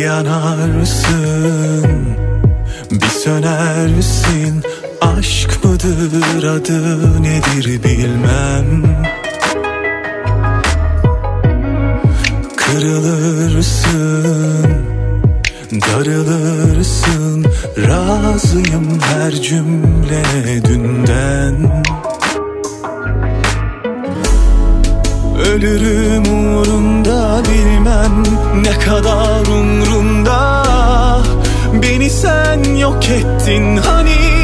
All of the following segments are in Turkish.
Yanarsın, bir sönersin. Aşk mıdır adı nedir bilmem. Kırılırsın, darılırsın. Razıyım her cümle dünden Ölürüm uğrunda bilmem ne kadar umrumda. Beni sen yok ettin hani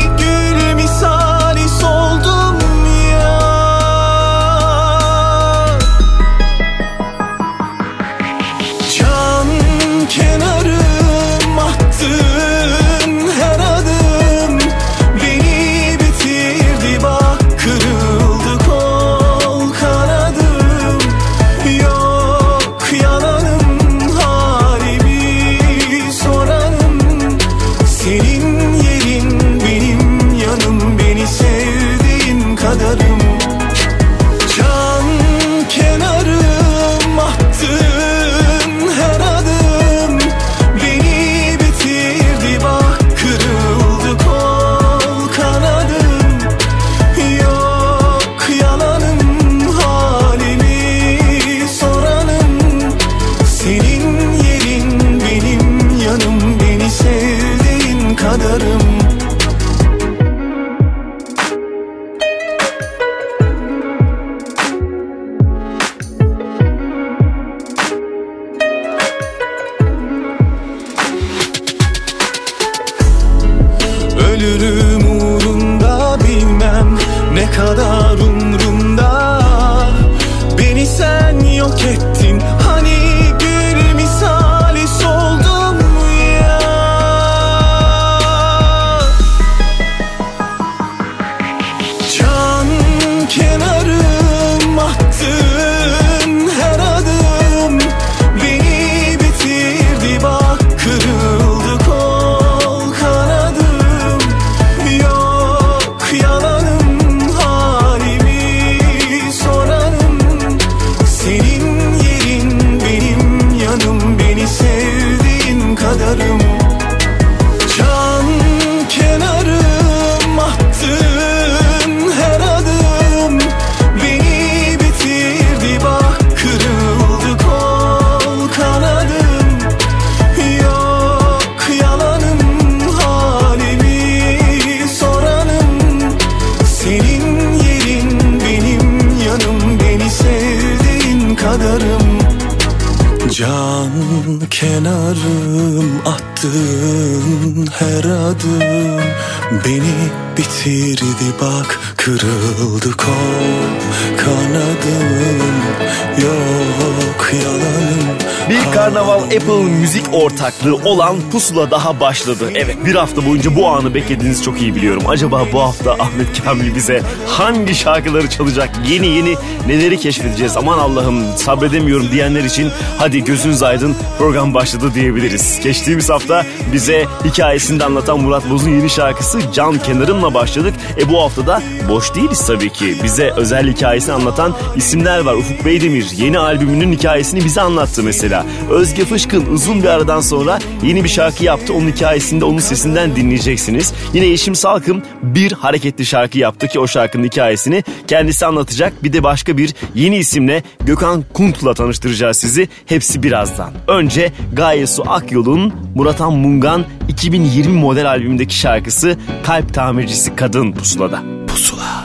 Yok yalanım Bir karnaval Apple müzik ortaklığı olan Pusula daha başladı. Evet bir hafta boyunca bu anı beklediğinizi çok iyi biliyorum. Acaba bu hafta Ahmet Kamil bize hangi şarkıları çalacak? Yeni yeni neleri keşfedeceğiz? Aman Allah'ım sabredemiyorum diyenler için hadi gözünüz aydın program başladı diyebiliriz. Geçtiğimiz hafta bize hikayesini anlatan Murat Boz'un yeni şarkısı Can Kenarım'la başladık. E bu hafta da boş değiliz tabii ki. Bize özel hikayesini anlatan isimler var. Ufuk Beydemir yeni albümünün hikayesini bize anlattı mesela. Özge Fışkın uzun bir aradan sonra yeni bir şarkı yaptı. Onun hikayesini de onun sesinden dinleyeceksiniz. Yine Yeşim Salkım bir hareketli şarkı yaptı ki o şarkının hikayesini kendisi anlatacak. Bir de başka bir yeni isimle Gökhan Kunt'la tanıştıracağız sizi. Hepsi birazdan. Önce Gaye Su Akyol'un Muratan Mungan 2020 model albümündeki şarkısı Kalp Tamircisi Kadın Pusula'da. Pusula.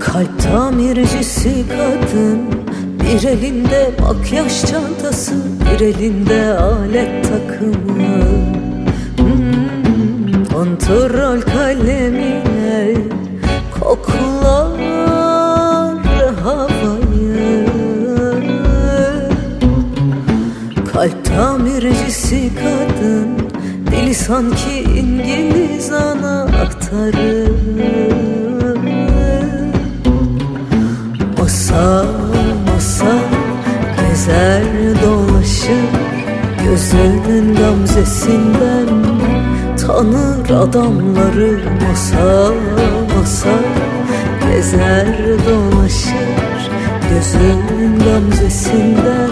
Kalp tamircisi kadın Bir elinde makyaj çantası Bir elinde alet takımı. Hmm, Kontrol kalemine Koklar havayı. Kalp tamircisi kadın sanki İngiliz anahtarı. Masa masa gezer dolaşır Gözünün gamzesinden. Tanır adamları Masa masa gezer dolaşır Gözünün gamzesinden.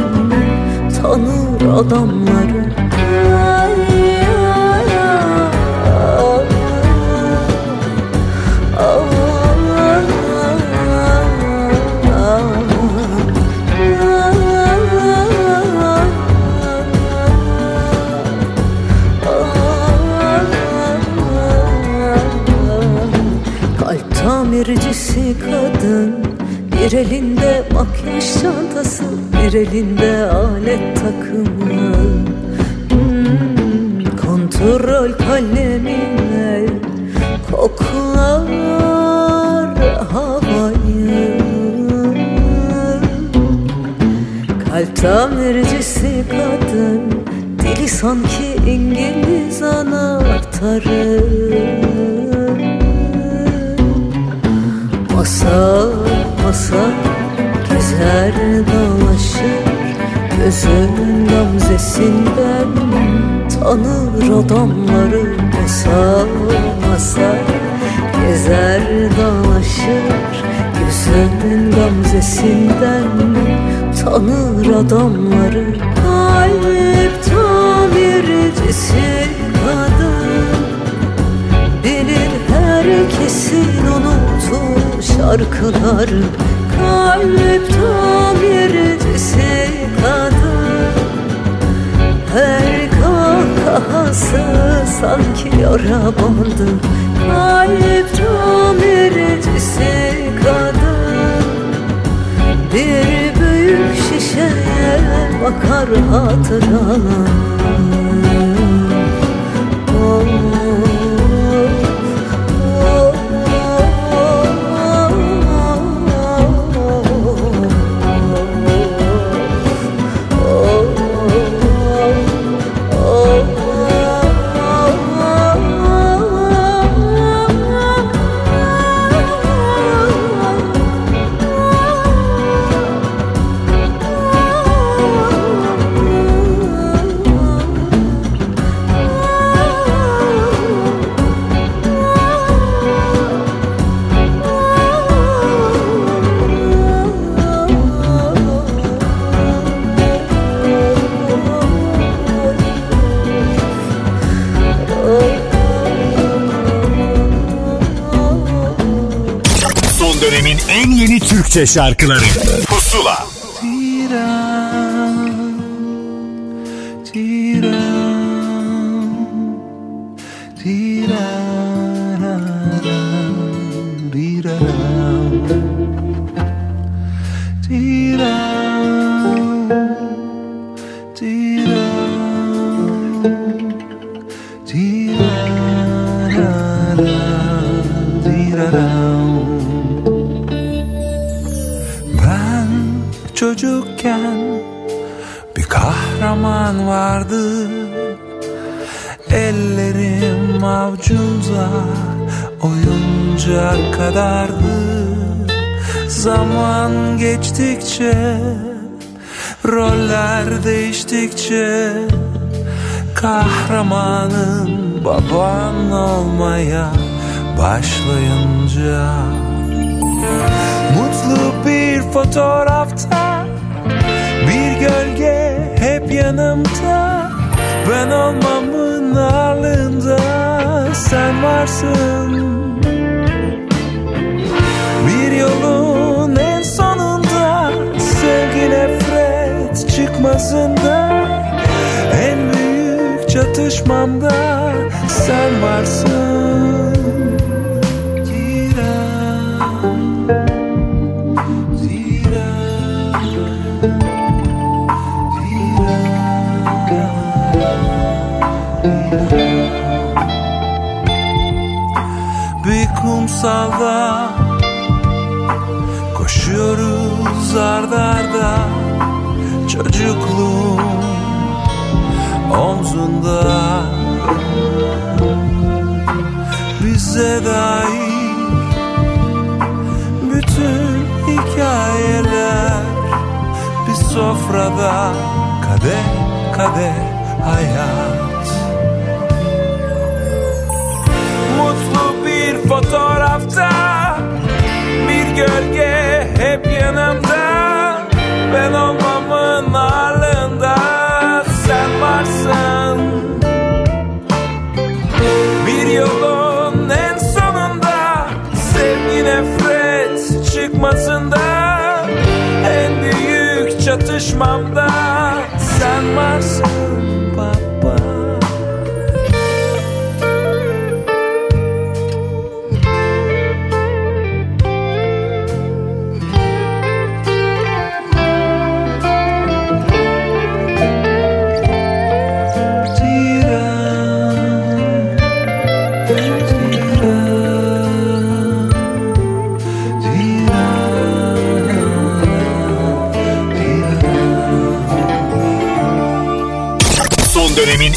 Tanır adamları kadın Bir elinde makyaj çantası Bir elinde alet takımı. Hmm, Kontrol kalemine koklar havayı. Kalp tamircisi kadın Dili sanki İngiliz anahtarı Masa masa gezer dolaşır Gözün gamzesinden tanır adamları. Masa masa gezer dolaşır Gözünün gamzesinden tanır adamları. Kalp tamircisi kadın. Bilir herkesin unuttuğu şarkıları Kalp tamircisi kadın. Her kahkahası sanki yara bandı. Kalp tamircisi kadın. Bir büyük şişeye bakar hatıralar Türkçe şarkıları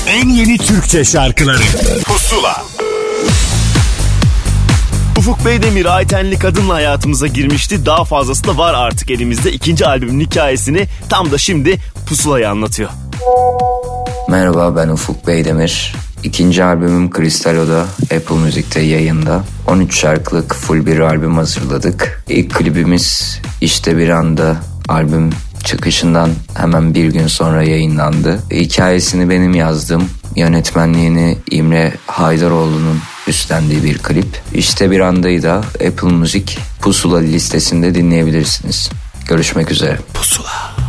en yeni Türkçe şarkıları Pusula Ufuk Beydemir Aytenli kadınla hayatımıza girmişti. Daha fazlası da var artık elimizde. İkinci albümün hikayesini tam da şimdi Pusula'yı anlatıyor. Merhaba ben Ufuk Beydemir. İkinci albümüm Kristalo'da Apple Müzik'te yayında. 13 şarkılık full bir albüm hazırladık. İlk klibimiz işte bir anda albüm çıkışından hemen bir gün sonra yayınlandı. Hikayesini benim yazdım. Yönetmenliğini İmre Haydaroğlu'nun üstlendiği bir klip. İşte bir andayı da Apple Müzik Pusula listesinde dinleyebilirsiniz. Görüşmek üzere. Pusula.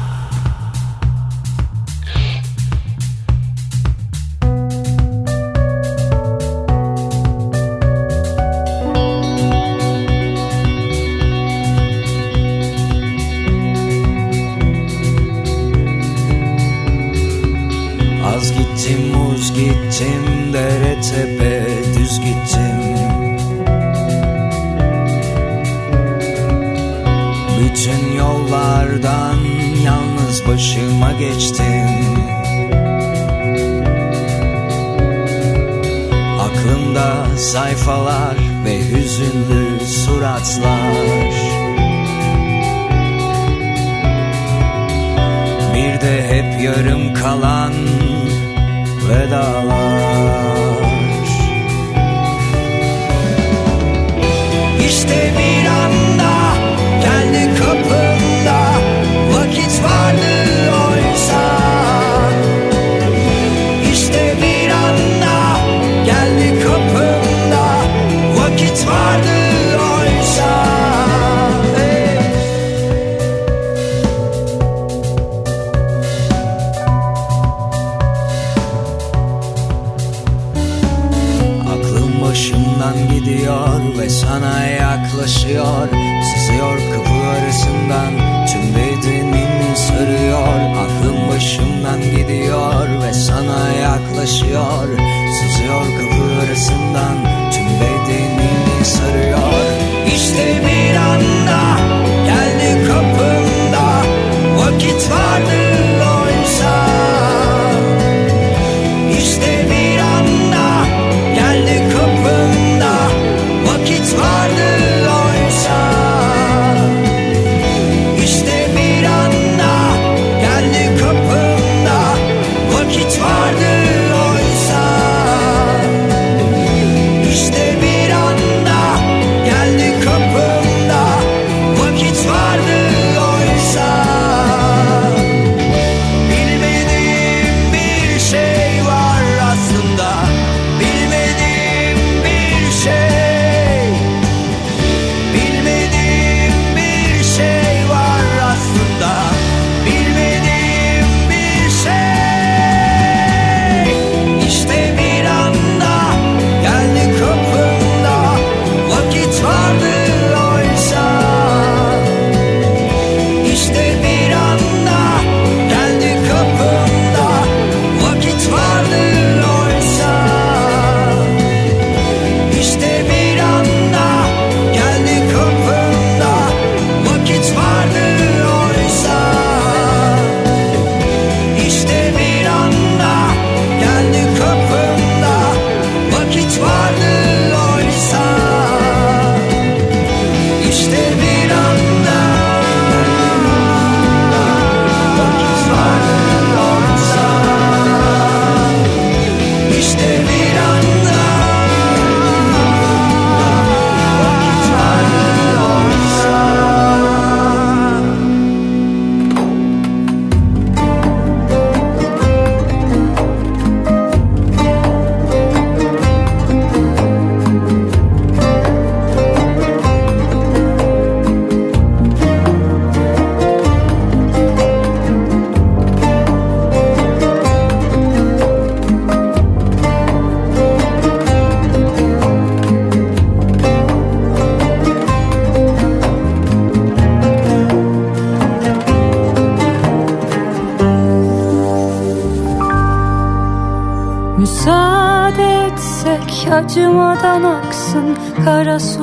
Kara sular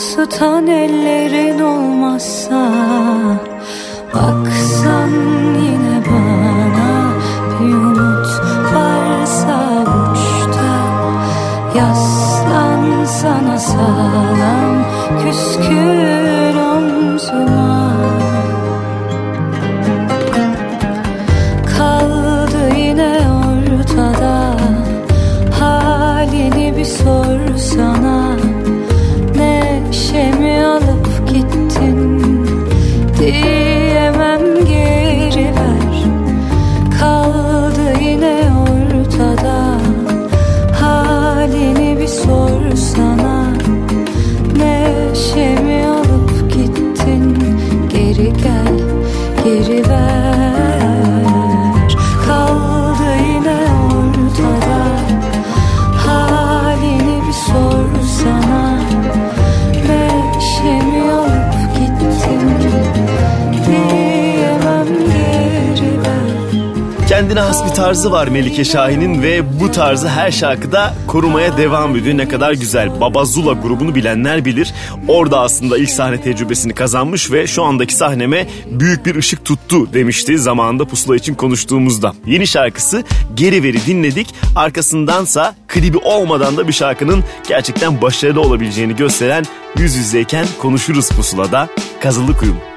Isıtan ellerin olmazsa Baksan yine bana Bir umut varsa uçta. Yaslan sana sağlam Küskün Kendine has bir tarzı var Melike Şahin'in ve bu tarzı her şarkıda korumaya devam ediyor. Ne kadar güzel. Baba Zula grubunu bilenler bilir. Orada aslında ilk sahne tecrübesini kazanmış ve şu andaki sahneme büyük bir ışık tuttu demişti zamanında pusula için konuştuğumuzda. Yeni şarkısı Geri Veri dinledik. Arkasındansa klibi olmadan da bir şarkının gerçekten başarılı olabileceğini gösteren yüz yüzeyken konuşuruz pusulada. Kazılı Kuyum.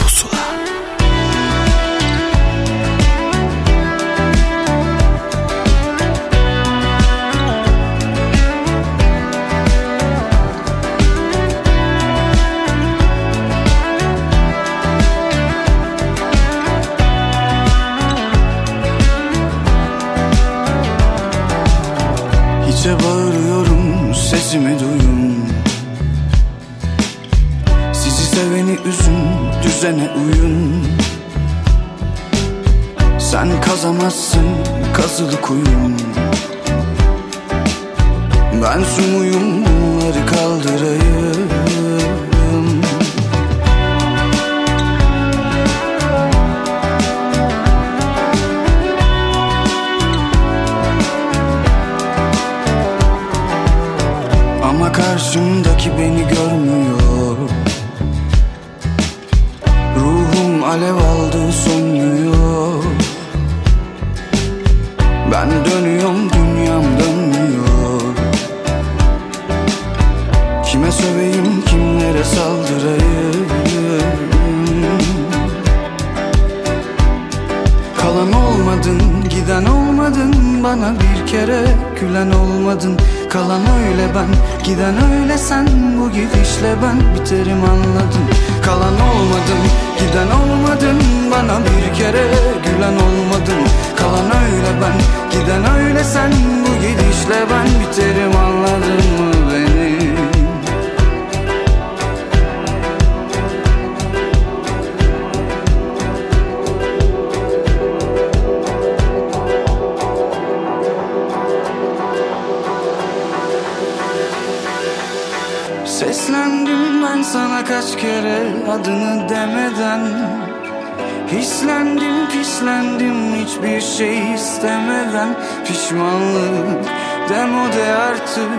Demode artık.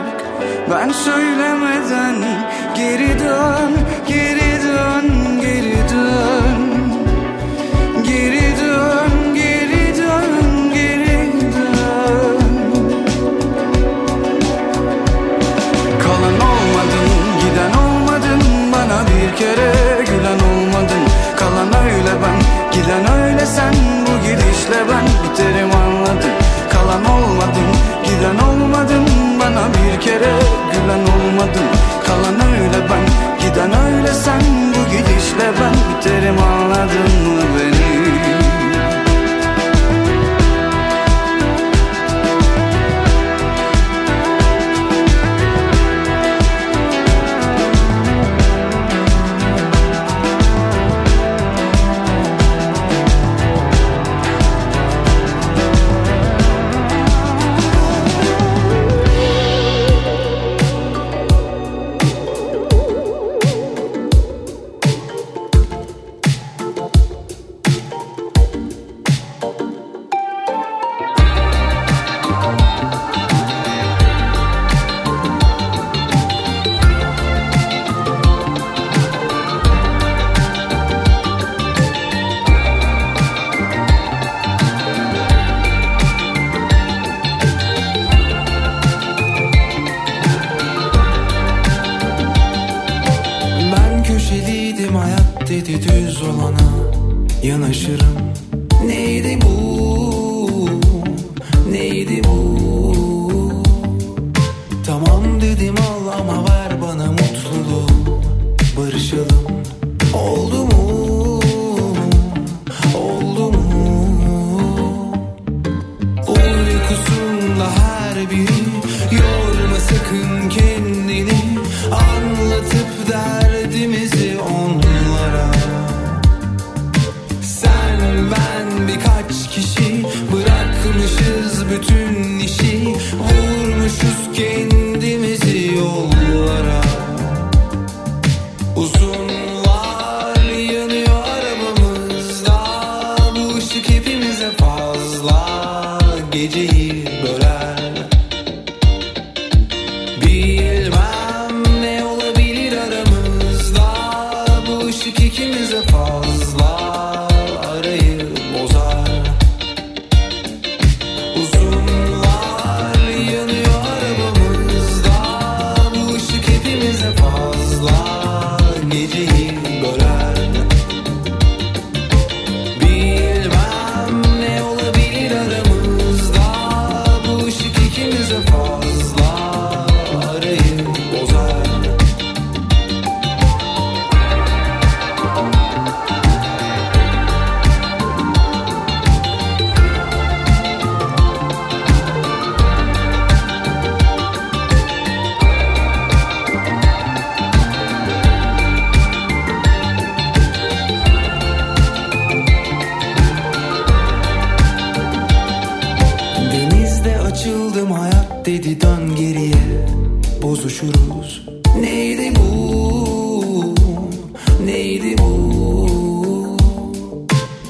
Ben söylemeden Geri dön, geri dön. yüzlere gülen olmadın Kalan öyle ben giden öyle sen. Bu gidişle ben biterim anladın mı beni?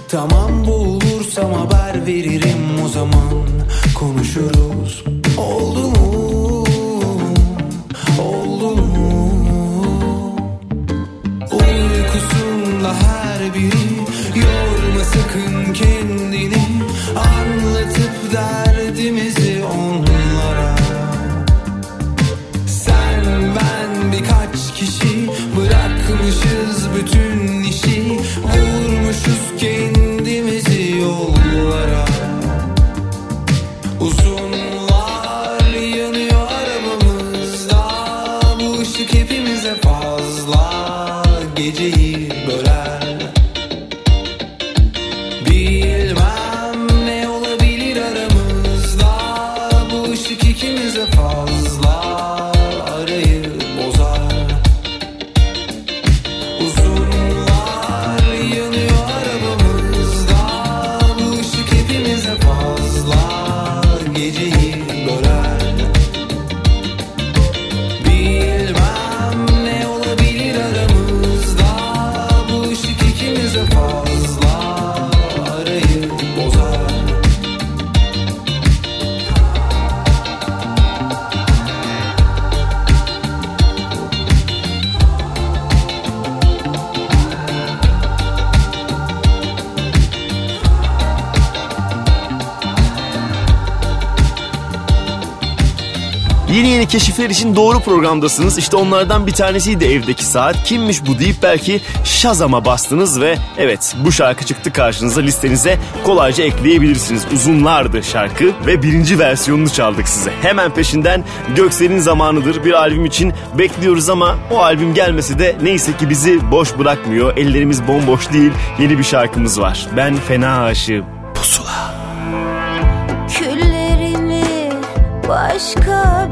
Tamam bulursam haber veririm o zaman. Konuşuruz. Oldu mu? Keşifler için doğru programdasınız. İşte onlardan bir tanesiydi evdeki saat. Kimmiş bu deyip belki Shazam'a bastınız ve evet bu şarkı çıktı karşınıza listenize kolayca ekleyebilirsiniz. Uzunlardı şarkı ve birinci versiyonunu çaldık size. Hemen peşinden Göksel'in zamanıdır bir albüm için bekliyoruz ama o albüm gelmesi de neyse ki bizi boş bırakmıyor. Ellerimiz bomboş değil yeni bir şarkımız var. Ben fena aşığım. Pusula. Küllerimi başka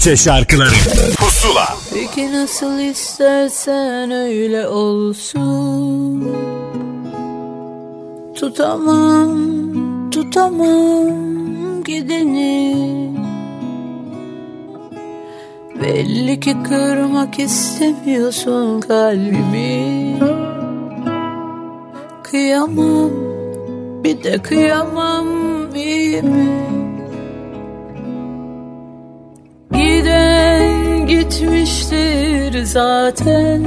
Türkçe şarkıları. Pusula. Peki nasıl istersen öyle olsun. Tutamam, tutamam gideni. Belli ki kırmak istemiyorsun kalbimi. Kıyamam, bir de kıyamam iyi mi? zaten.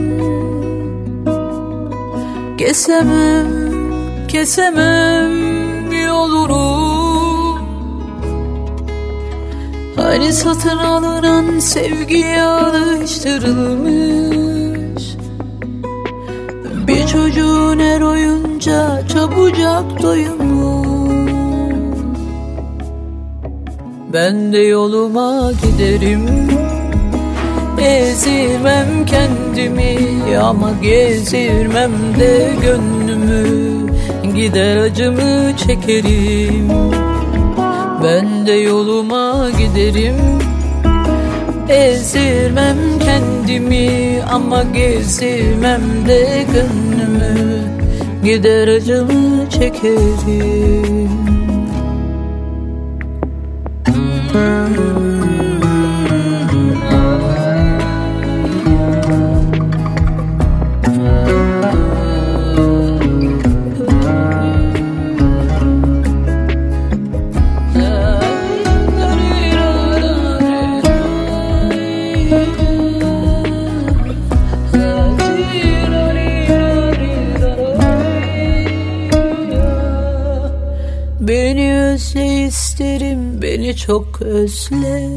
Kesemem, kesemem yolumu Hani satın alınan sevgiye alıştırılmış. Bir çocuğun her oyunca çabucak doyumu Ben de yoluma giderim gezirmem kendimi Ama gezirmem de gönlümü. Gider acımı çekerim. Ben de yoluma giderim. Ezirmem kendimi ama gezirmem de gönlümü. Gider acımı çekerim. Müzik isterim beni çok özle.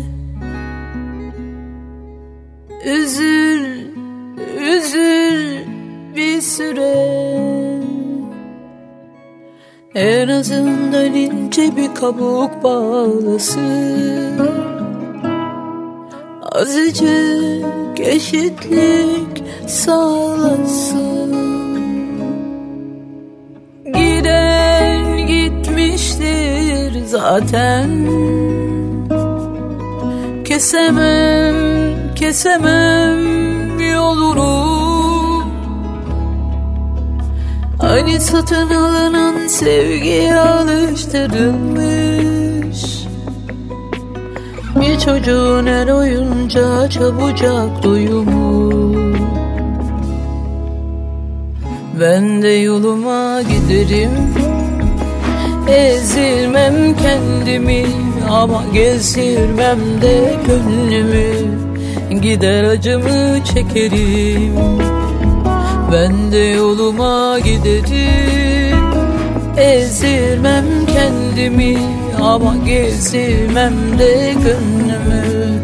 Üzül, üzül bir süre. En azından ince bir kabuk bağlasın. Azıcık eşitlik sağlasın zaten. Kesemem, kesemem yolunu. Hani satın alınan sevgiye alıştırılmış. Bir çocuğun her oyuncağı çabucak duyumu Ben de yoluma giderim Ezilmem kendimi ama gezirmem de gönlümü. Gider acımı çekerim. Ben de yoluma giderim. Ezilmem kendimi ama gezirmem de gönlümü.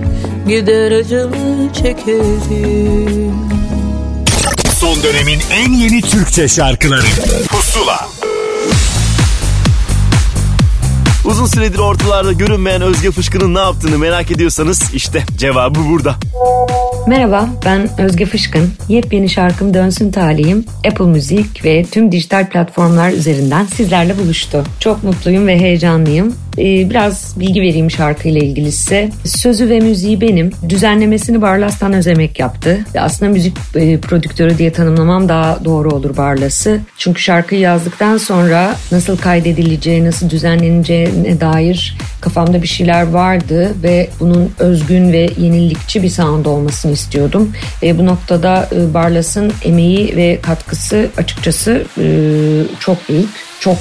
Gider acımı çekerim. Son dönemin en yeni Türkçe şarkıları. Pusula Uzun süredir ortalarda görünmeyen Özge Fışkın'ın ne yaptığını merak ediyorsanız işte cevabı burada. Merhaba ben Özge Fışkın. Yepyeni şarkım Dönsün Talihim Apple Müzik ve tüm dijital platformlar üzerinden sizlerle buluştu. Çok mutluyum ve heyecanlıyım. Ee, biraz bilgi vereyim şarkıyla ilgili size. Sözü ve müziği benim. Düzenlemesini Barlas'tan Özemek yaptı. Aslında müzik e, prodüktörü diye tanımlamam daha doğru olur Barlas'ı. Çünkü şarkıyı yazdıktan sonra nasıl kaydedileceği, nasıl düzenleneceğine dair kafamda bir şeyler vardı ve bunun özgün ve yenilikçi bir sound olmasını istiyordum. Ve bu noktada e, Barlas'ın emeği ve katkısı açıkçası e, çok büyük. Çok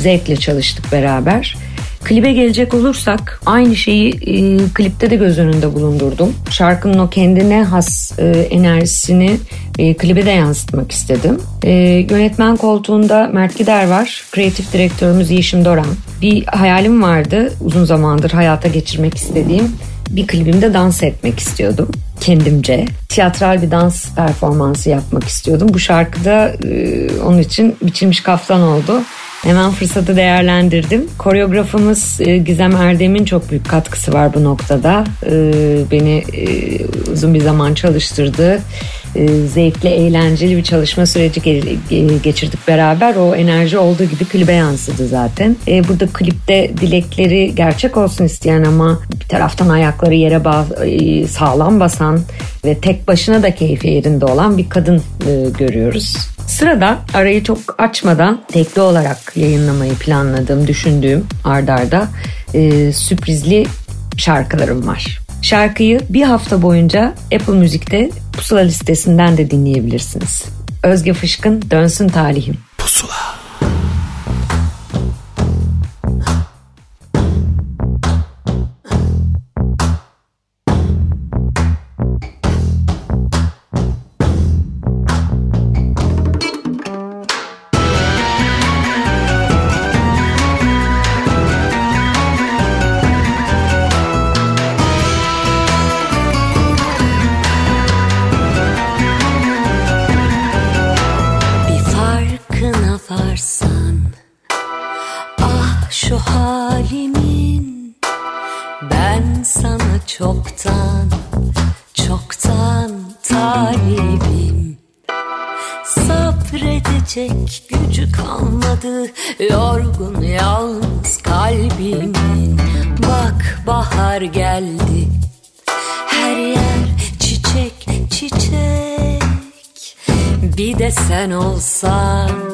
zevkle çalıştık beraber. Klibe gelecek olursak aynı şeyi e, klipte de göz önünde bulundurdum. Şarkının o kendine has e, enerjisini e, klibe de yansıtmak istedim. E, yönetmen koltuğunda Mert Gider var. Kreatif direktörümüz Yeşim Doran. Bir hayalim vardı uzun zamandır hayata geçirmek istediğim. Bir klibimde dans etmek istiyordum kendimce. Tiyatral bir dans performansı yapmak istiyordum. Bu şarkıda e, onun için biçilmiş kaftan oldu. Hemen fırsatı değerlendirdim. Koreografımız e, Gizem Erdem'in çok büyük katkısı var bu noktada. E, beni e, uzun bir zaman çalıştırdı. Zevkli, eğlenceli bir çalışma süreci geçirdik beraber. O enerji olduğu gibi klibe yansıdı zaten. Burada klipte dilekleri gerçek olsun isteyen ama bir taraftan ayakları yere sağlam basan ve tek başına da keyfi yerinde olan bir kadın görüyoruz. Sırada arayı çok açmadan tekli olarak yayınlamayı planladığım, düşündüğüm ardarda e, sürprizli şarkılarım var. Şarkıyı bir hafta boyunca Apple Müzik'te Pusula listesinden de dinleyebilirsiniz. Özge Fışkın Dönsün Talihim. Pusula. Sen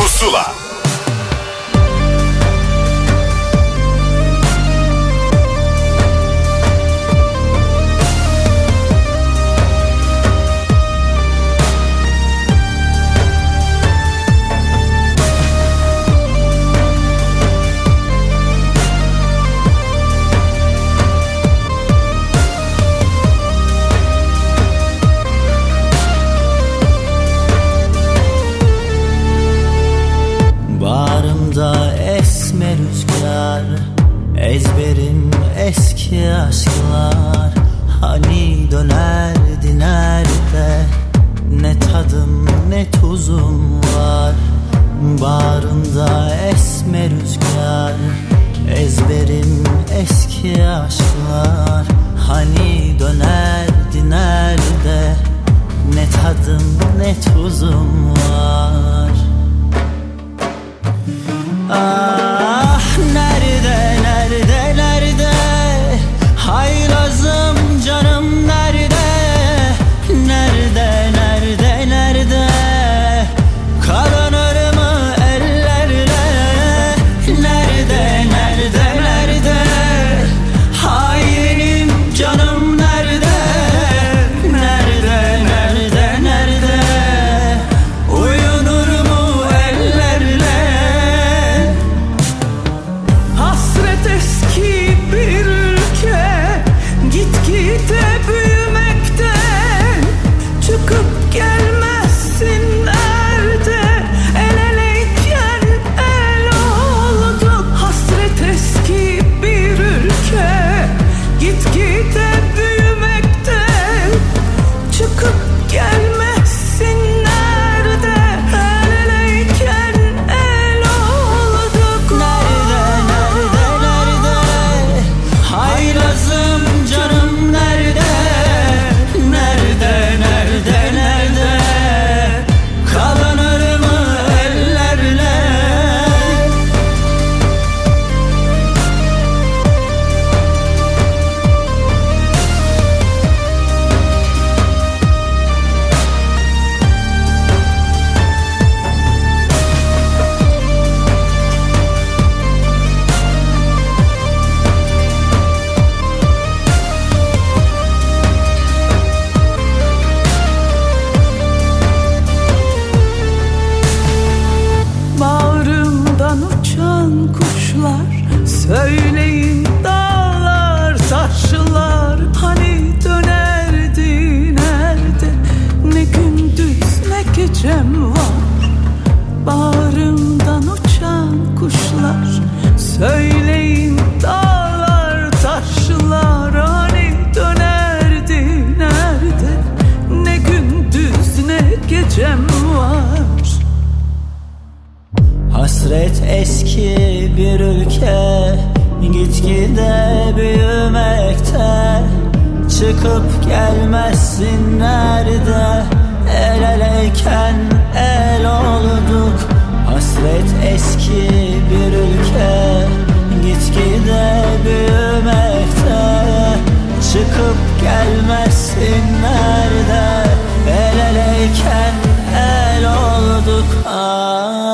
bir ülke Gitgide büyümekte Çıkıp gelmezsin nerede? El eleyken el olduk. Hasret eski bir ülke Gitgide büyümekte Çıkıp gelmezsin nerede? El eleyken el olduk. Ah.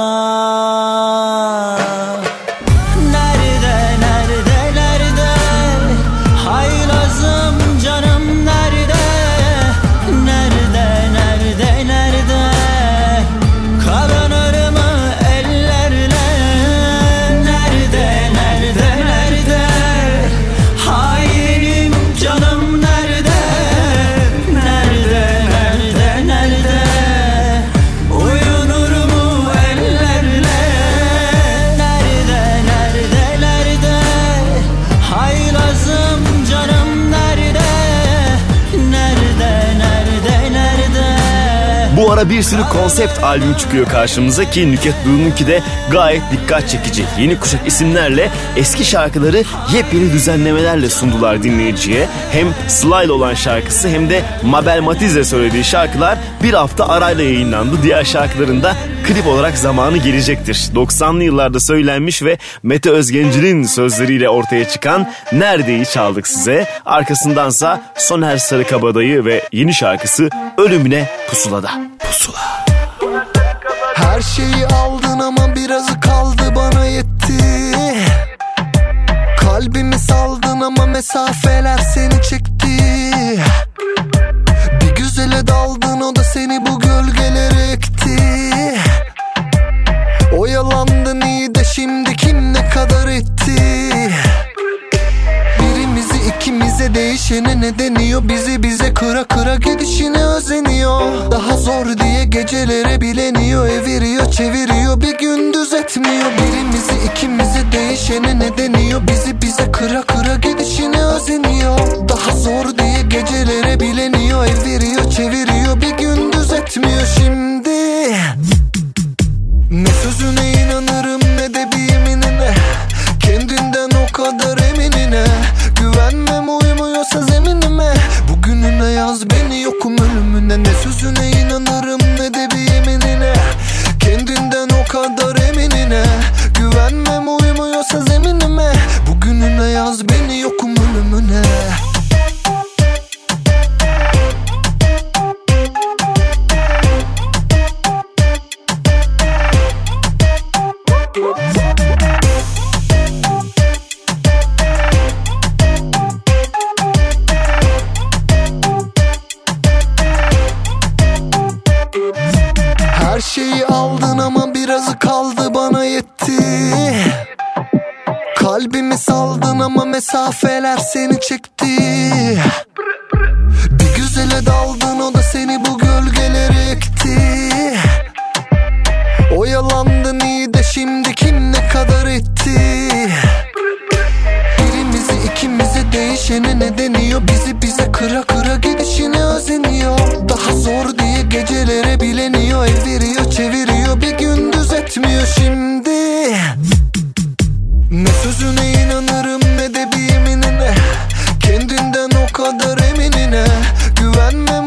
Ara bir sürü konsept albüm çıkıyor karşımıza ki Nüket Duyu'nunki de gayet dikkat çekici. Yeni kuşak isimlerle eski şarkıları yepyeni düzenlemelerle sundular dinleyiciye. Hem Slyle olan şarkısı hem de Mabel Matiz'le söylediği şarkılar bir hafta arayla yayınlandı. Diğer şarkıların da klip olarak zamanı gelecektir. 90'lı yıllarda söylenmiş ve Mete Özgenci'nin sözleriyle ortaya çıkan Nerede'yi çaldık size. Arkasındansa Soner Sarıkabadayı ve yeni şarkısı Ölümüne Pusulada. Pusula. Her şeyi aldın ama birazı kaldı bana yetti. Kalbimi saldın ama mesafeler seni çekti. Bir güzele daldın o da seni bu gölgelere ekti. Oyalandın iyi de şimdi kim ne kadar etti ikimize değişene ne deniyor? Bizi bize kıra kıra gidişine özeniyor. Daha zor diye gecelere bileniyor. Eviriyor çeviriyor. Bir gündüz etmiyor. Birimizi ikimize değişene ne deniyor? Bizi bize kıra kıra gidişine özeniyor. Daha zor diye gecelere bileniyor. Eviriyor çeviriyor. Bir gündüz etmiyor. Şimdi ne sözüne inanırım ne de bir yeminine. Kendinden o kadar eminine Güvenmem uymuyorsa zeminime. Bugününe yaz beni yokum ölümüne. Ne sözüne inanırım ne de bir yeminine. Kendinden o kadar eminine. Güvenmem uymuyorsa zeminime. Bugününe yaz beni yokum ölümüne. Her şeyi aldın ama birazı kaldı bana yetti. Kalbimi saldın ama mesafeler seni çekti. Bir güzele daldın o da seni bu gölgelere ekti. Oyalandın iyi de şimdi kim ne kadar etti? Birimizi ikimize değişene ne deniyor? Bizi bize kıra kıra bileniyor Eviriyor çeviriyor. Bir gündüz etmiyor şimdi. Ne sözüne inanırım ne de bir yeminine. Kendinden o kadar eminine. Güvenmem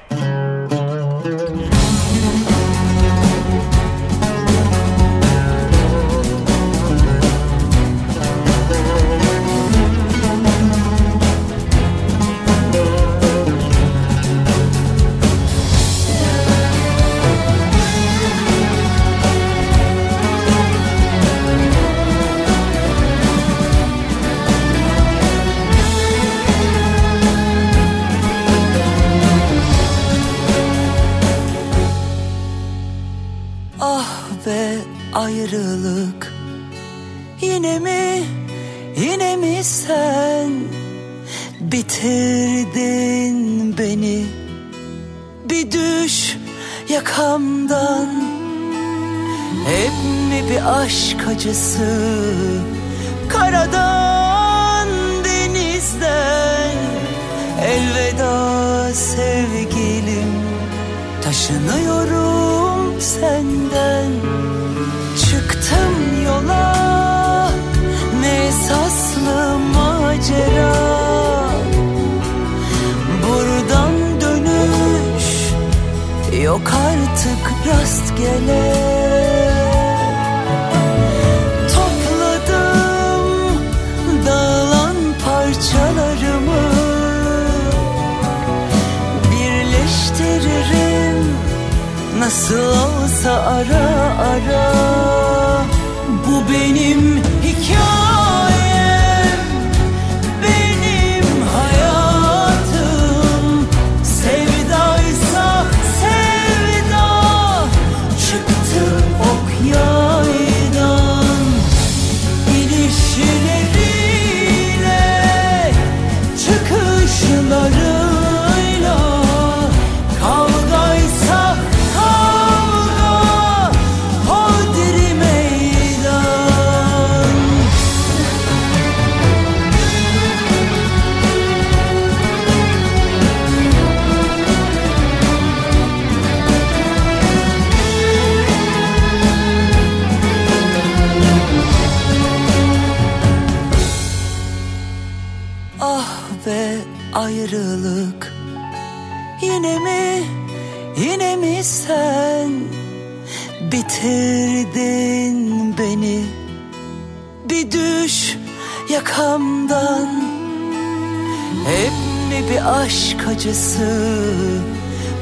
Hep mi bir aşk acısı?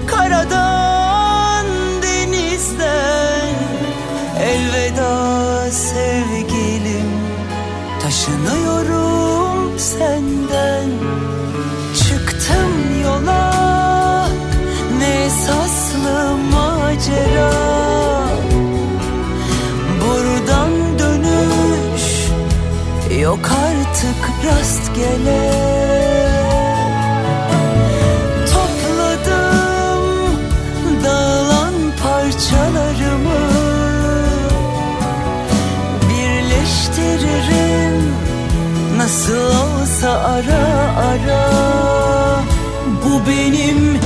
Karadan denizden Elveda sevgilim. Taşınıyorum senden. Çıktım yola. Ne esaslı macera. Buradan dönüş Yok artık rastgele nasıl olsa ara ara Bu benim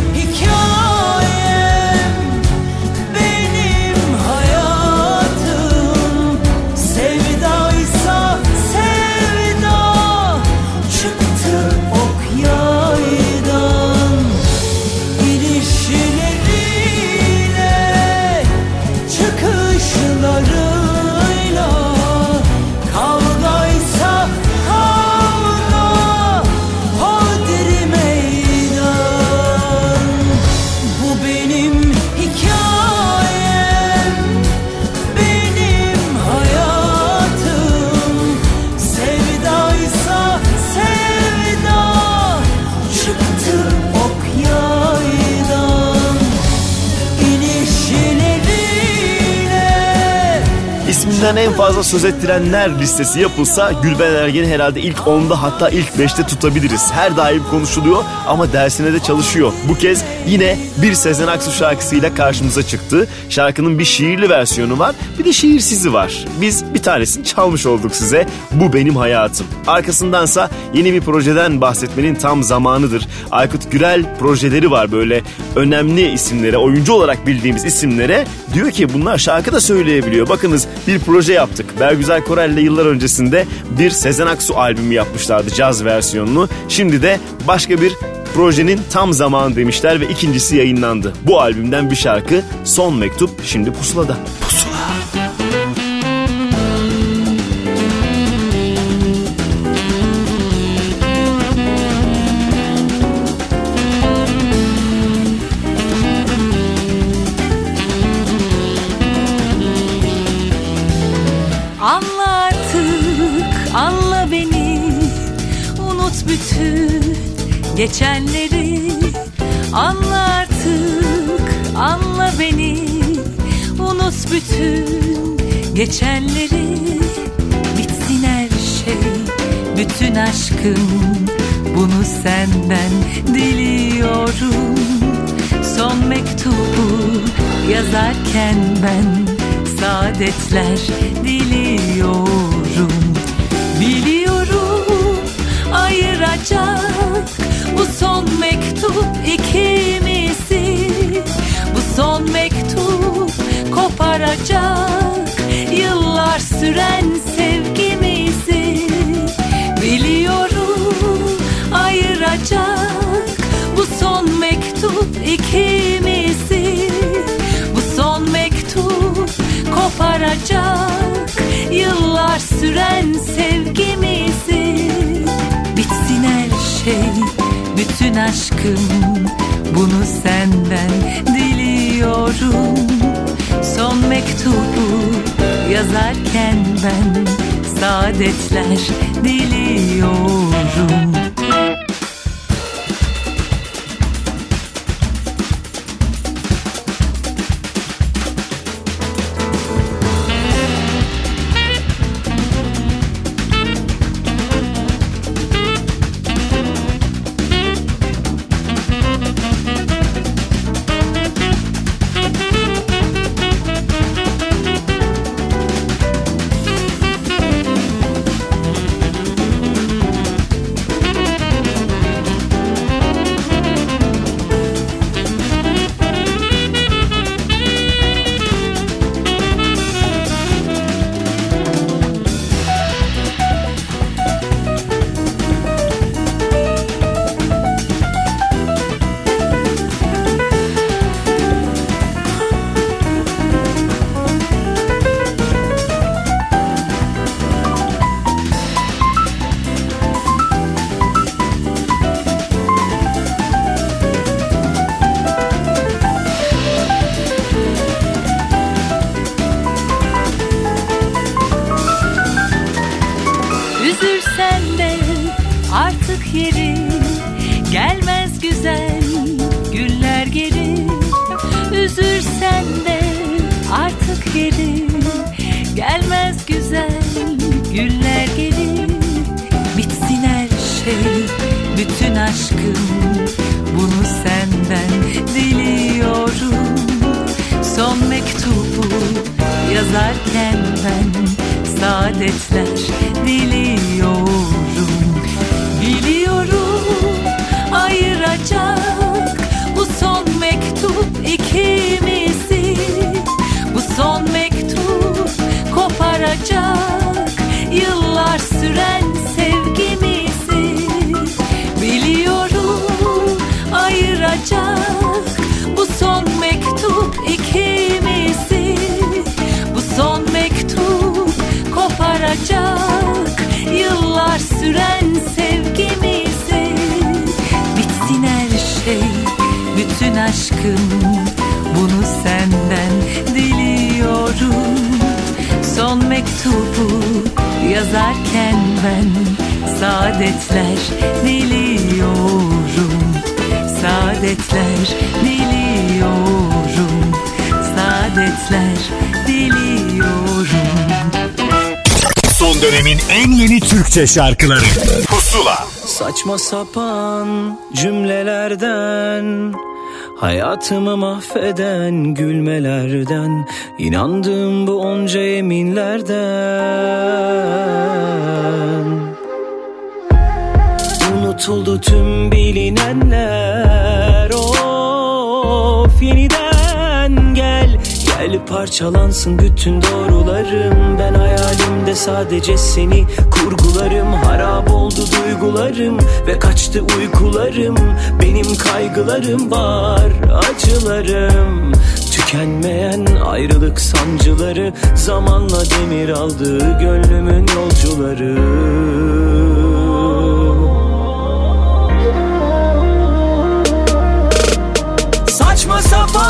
en fazla söz ettirenler listesi yapılsa Gülben Ergen'i herhalde ilk 10'da hatta ilk 5'te tutabiliriz. Her daim konuşuluyor ama dersine de çalışıyor. Bu kez yine bir Sezen Aksu şarkısıyla karşımıza çıktı. Şarkının bir şiirli versiyonu var bir de şiirsizi var. Biz bir tanesini çalmış olduk size. Bu benim hayatım. Arkasındansa yeni bir projeden bahsetmenin tam zamanıdır. Aykut Gürel projeleri var böyle önemli isimlere, oyuncu olarak bildiğimiz isimlere. Diyor ki bunlar şarkı da söyleyebiliyor. Bakınız bir proje yaptık. Bergüzar Korel'le yıllar öncesinde bir Sezen Aksu albümü yapmışlardı caz versiyonunu. Şimdi de başka bir projenin tam zamanı demişler ve ikincisi yayınlandı. Bu albümden bir şarkı Son Mektup şimdi pusulada. Pusula. Geçenleri Bitsin her şey. Bütün aşkım Bunu senden diliyorum. Son mektubu yazarken ben Saadetler diliyorum. Biliyorum ayıracak Bu son mektup ikimizi Bu son mektup koparacak Yıllar süren sevgimizi Biliyorum. Ayıracak Bu son mektup ikimizi. Bu son mektup koparacak Yıllar süren sevgimizi. Bitsin her şey bütün aşkım Bunu senden diliyorum yazarken ben Saadetler diliyorum Türkçe şarkıları. Pusula. Saçma sapan cümlelerden Hayatımı mahveden gülmelerden inandığım bu onca yeminlerden. Unutuldu tüm bilinenler Of yeniden gel. Gel parçalansın bütün doğrularım Ben hayalimde sadece seni kurgularım Harap oldu duygularım ve kaçtı uykularım. Benim kaygılarım var acılarım. Tükenmeyen ayrılık sancıları Zamanla demir aldı gönlümün yolcuları. Saçma sapan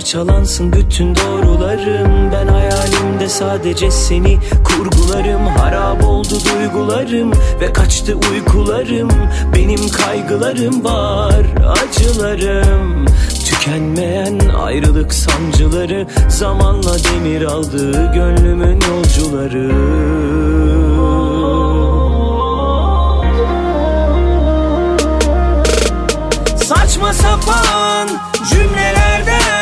parçalansın bütün doğrularım. Ben hayalimde sadece seni kurgularım. Harap oldu duygularım ve kaçtı uykularım. Benim kaygılarım var acılarım. Tükenmeyen ayrılık sancıları Zamanla demir aldı gönlümün yolcuları. Saçma sapan cümlelerden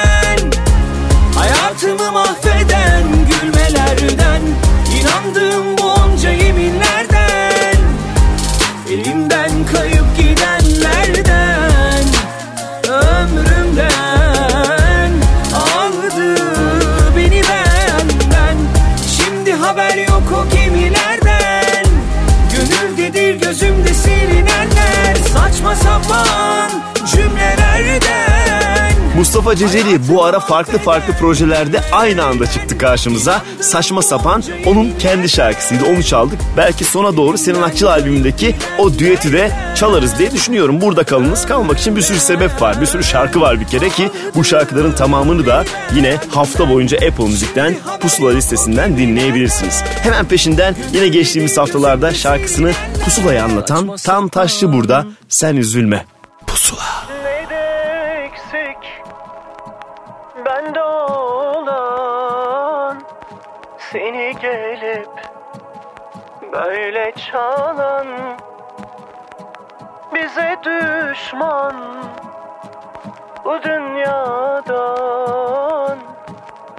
Hayatımı mahveden gülmelerden Mustafa Ceceli bu ara farklı farklı projelerde aynı anda çıktı karşımıza. Saçma sapan onun kendi şarkısıydı onu çaldık. Belki sona doğru Sinan Akçıl albümündeki o düeti de çalarız diye düşünüyorum. Burada kalınız kalmak için bir sürü sebep var. Bir sürü şarkı var bir kere ki bu şarkıların tamamını da yine hafta boyunca Apple Müzik'ten Pusula listesinden dinleyebilirsiniz. Hemen peşinden yine geçtiğimiz haftalarda şarkısını Pusula'ya anlatan Tan Taşçı burada. Sen üzülme. Gelip böyle çalan Bize düşman bu dünyadan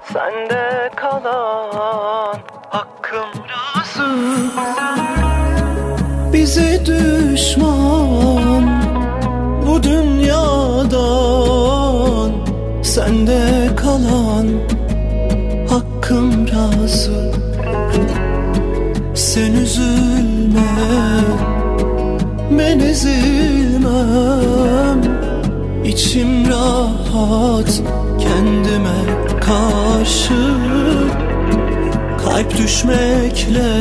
Sende kalan hakkım razı. Bize düşman bu dünyadan Sende kalan hakkım razı Sen üzülme ben ezilmem İçim rahat kendime karşı. Kalp düşmekle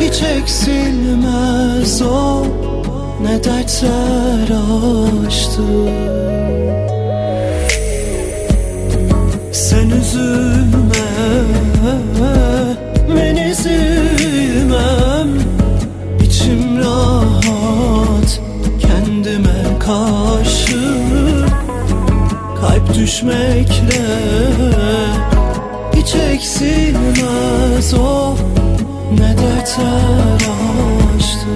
hiç eksilmez o. Ne dertler açtı Sen üzülme ezilmem İçim rahat kendime karşı. Kalp düşmekle hiç eksilmez o. Ne dertler açtı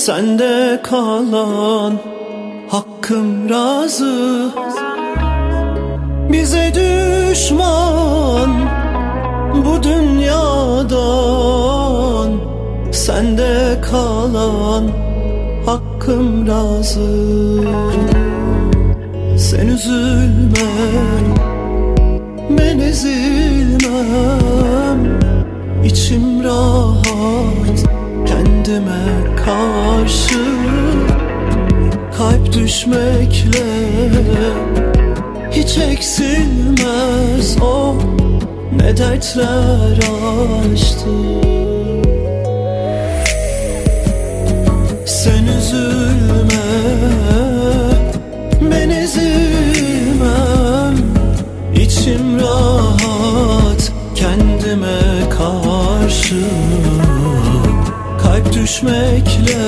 Sende kalan hakkım razı. Bize düşman bu dünyadan. Sende kalan hakkım razı. Sen üzülme ben ezilmem. İçim rahat kendime karşı Kalp düşmekle hiç eksilmez o ne dertler açtı Sen üzülme ben ezilmem. İçim rahat kendime karşı düşmekle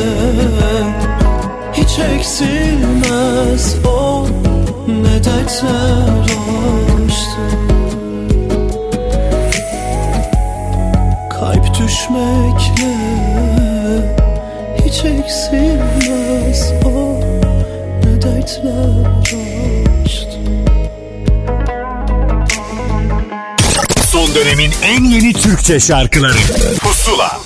hiç eksilmez o ne dertler açtı. Kalp düşmekle hiç eksilmez o ne dertler açtı. Son dönemin en yeni Türkçe şarkıları. Pusula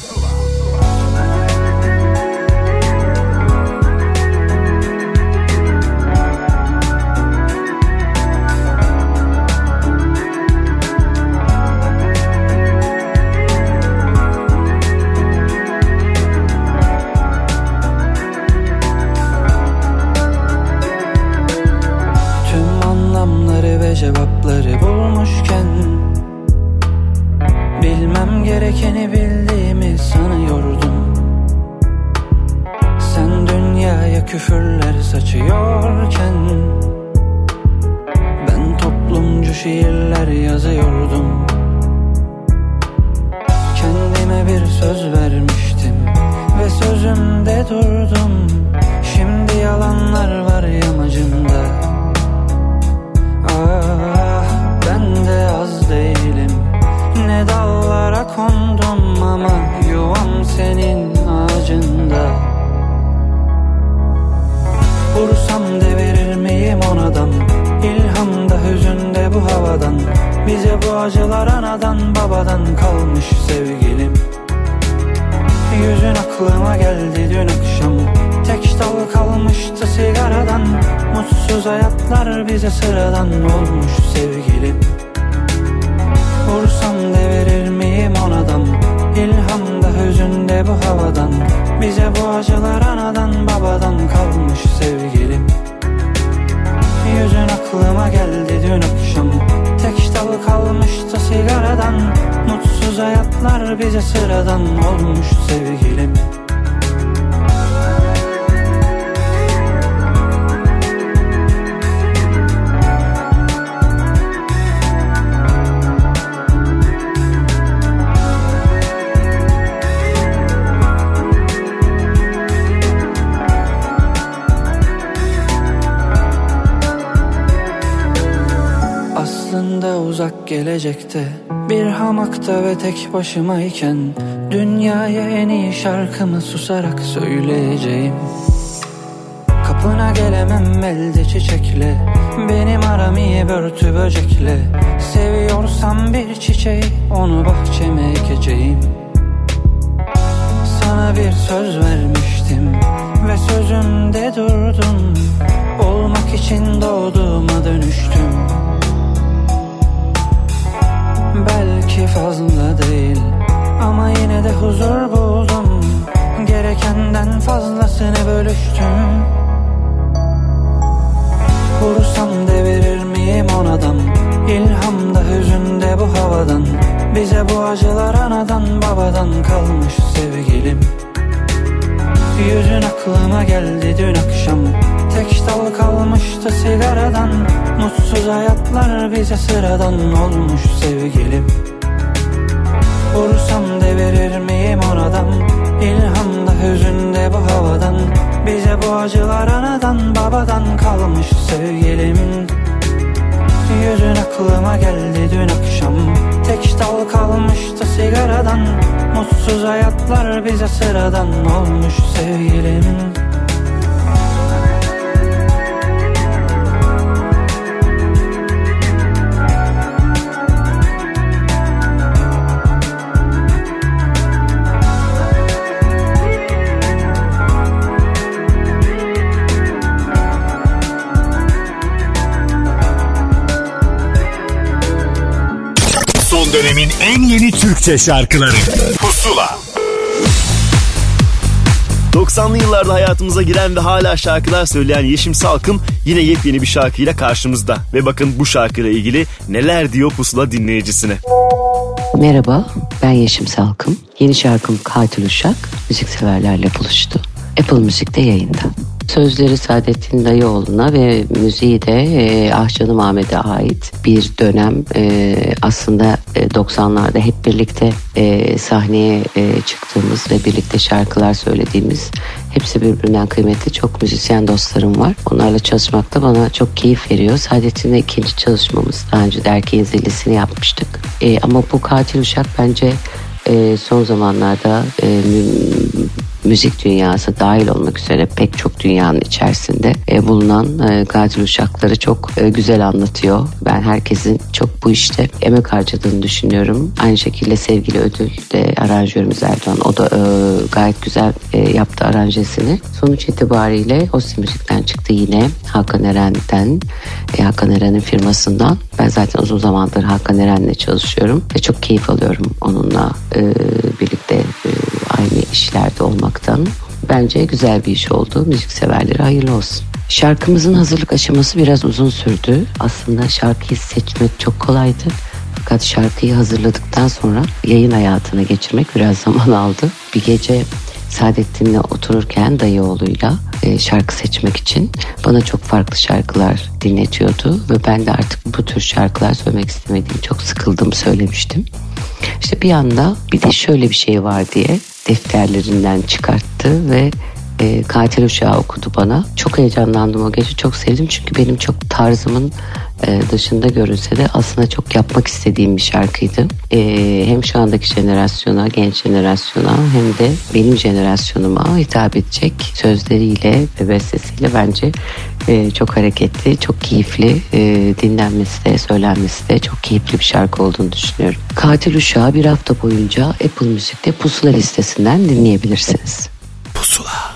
anadan babadan kalmış sevgilim. Yüzün aklıma geldi dün akşam. Tek dal kalmıştı sigaradan. Mutsuz hayatlar bize sıradan olmuş sevgilim. Vursam devirir miyim onadan? İlhamda hüzünde bu havadan. Bize bu acılar anadan babadan kalmış sevgilim. Yüzün aklıma geldi dün akşam Tek dal kalmıştı sigaradan. Mutsuz hayatlar bize sıradan olmuş sevgilim uzak gelecekte Bir hamakta ve tek başımayken Dünyaya en iyi şarkımı susarak söyleyeceğim. Kapına gelemem elde çiçekle Benim aram iyi börtü böcekle. Seviyorsam bir çiçeği Onu bahçeme ekeceğim. Sana bir söz vermiştim Ve sözümde durdum. Olmak için doğduğuma dönüştüm fazla değil. Ama yine de huzur buldum. Gerekenden fazlasını bölüştüm. Vursam devirir miyim onadan? İlhamda hüzünde bu havadan. Bize bu acılar anadan babadan kalmış sevgilim. Yüzün aklıma geldi dün akşam. Tek dal kalmıştı sigaradan. Mutsuz hayatlar bize sıradan olmuş sevgilim Vursam devirir miyim oradan? İlhamda hüzünde bu havadan. Bize bu acılar anadan babadan kalmış sevgilim. Yüzün aklıma geldi dün akşam. Tek dal kalmıştı sigaradan. Mutsuz hayatlar bize sıradan olmuş sevgilim dönemin en yeni Türkçe şarkıları Pusula 90'lı yıllarda hayatımıza giren ve hala şarkılar söyleyen Yeşim Salkım yine yepyeni bir şarkıyla karşımızda. Ve bakın bu şarkıyla ilgili neler diyor pusula dinleyicisine. Merhaba, ben Yeşim Salkım. Yeni şarkım Katil Uşak, müzikseverlerle buluştu. Apple Müzik'te yayında. Sözleri Saadettin Dayıoğlu'na ve müziği de e, Ahcanım Ahmet'e ait bir dönem e, aslında e, 90'larda hep birlikte e, sahneye e, çıktığımız ve birlikte şarkılar söylediğimiz hepsi birbirinden kıymetli çok müzisyen dostlarım var. Onlarla çalışmak da bana çok keyif veriyor. Saadettin'le ikinci çalışmamız daha önce de erkeğin zillisini yapmıştık. E, ama bu Katil Uşak bence e, son zamanlarda e, müzik dünyası dahil olmak üzere pek çok dünyanın içerisinde e, bulunan e, katil uşakları çok e, güzel anlatıyor. Ben herkesin çok bu işte emek harcadığını düşünüyorum. Aynı şekilde sevgili ödül de aranjörümüz Erdoğan. O da e, gayet güzel e, yaptı aranjesini. Sonuç itibariyle Osi Müzik'ten çıktı yine Hakan Eren'den. E, Hakan Eren'in firmasından. Ben zaten uzun zamandır Hakan Eren'le çalışıyorum ve çok keyif alıyorum onunla e, birlikte aynı işlerde olmaktan. Bence güzel bir iş oldu. Müzikseverlere hayırlı olsun. Şarkımızın hazırlık aşaması biraz uzun sürdü. Aslında şarkıyı seçmek çok kolaydı. Fakat şarkıyı hazırladıktan sonra yayın hayatına geçirmek biraz zaman aldı. Bir gece Saadettin'le otururken dayıoğluyla e, şarkı seçmek için bana çok farklı şarkılar dinletiyordu ve ben de artık bu tür şarkılar söylemek istemediğimi çok sıkıldım söylemiştim. İşte bir anda bir de şöyle bir şey var diye defterlerinden çıkarttı ve e, Katil Uşağı okudu bana. Çok heyecanlandım o gece. Çok sevdim çünkü benim çok tarzımın e, dışında görünse de aslında çok yapmak istediğim bir şarkıydı. E, hem şu andaki jenerasyona, genç jenerasyona hem de benim jenerasyonuma hitap edecek sözleriyle ve bestesiyle bence e, çok hareketli, çok keyifli e, dinlenmesi de, söylenmesi de çok keyifli bir şarkı olduğunu düşünüyorum. Katil Uşağı bir hafta boyunca Apple Müzik'te Pusula listesinden dinleyebilirsiniz. Pusula.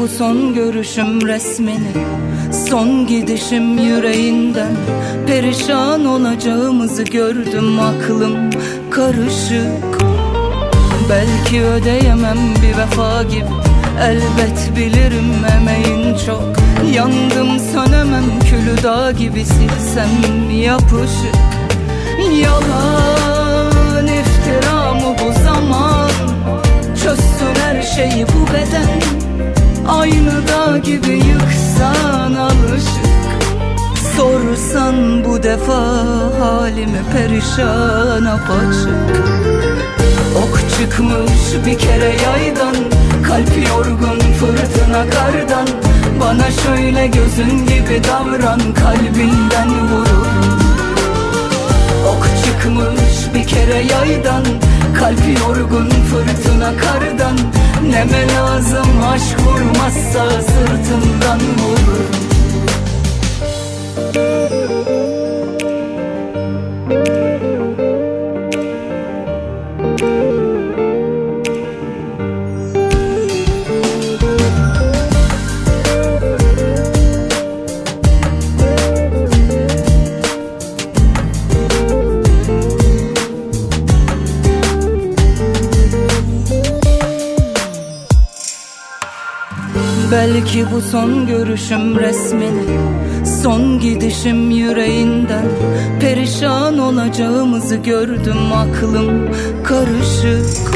bu son görüşüm resmini Son gidişim yüreğinden. Perişan olacağımızı gördüm aklım karışık. Belki ödeyemem bir vefa gibi Elbet bilirim emeğin çok. Yandım sönemem külü dağ gibi silsem yapışık. Yalan iftira mı bu zaman. Çözsün her şeyi bu beden. Aynı dağ gibi yıksan alışık. Sorsan bu defa halimi perişan apaçık. Ok çıkmış bir kere yaydan Kalp yorgun fırtına kardan. Bana şöyle gözün gibi davran Kalbinden vururum Ok çıkmış bir kere yaydan Kalp yorgun fırtına kardan Neme lazım aşk vurmazsa sırtından vururum son görüşüm resmini Son gidişim yüreğinden. Perişan olacağımızı gördüm aklım karışık.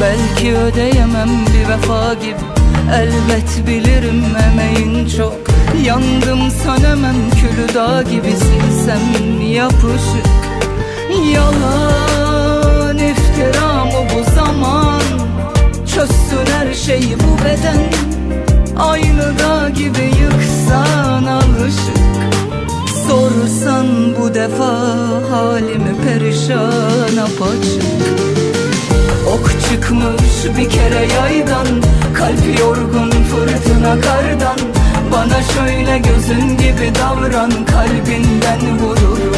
Belki ödeyemem bir vefa gibi Elbet bilirim emeğin çok. Yandım sönemem külü dağ gibi silsem yapışık? Yalan iftira mı bu zaman. Çözsün her şeyi bu beden Aynı dağ gibi yıksan alışık. Sorsan bu defa halimi perişan apaçık. Ok çıkmış bir kere yaydan Kalp yorgun fırtına kardan. Bana şöyle gözün gibi davran Kalbinden vururum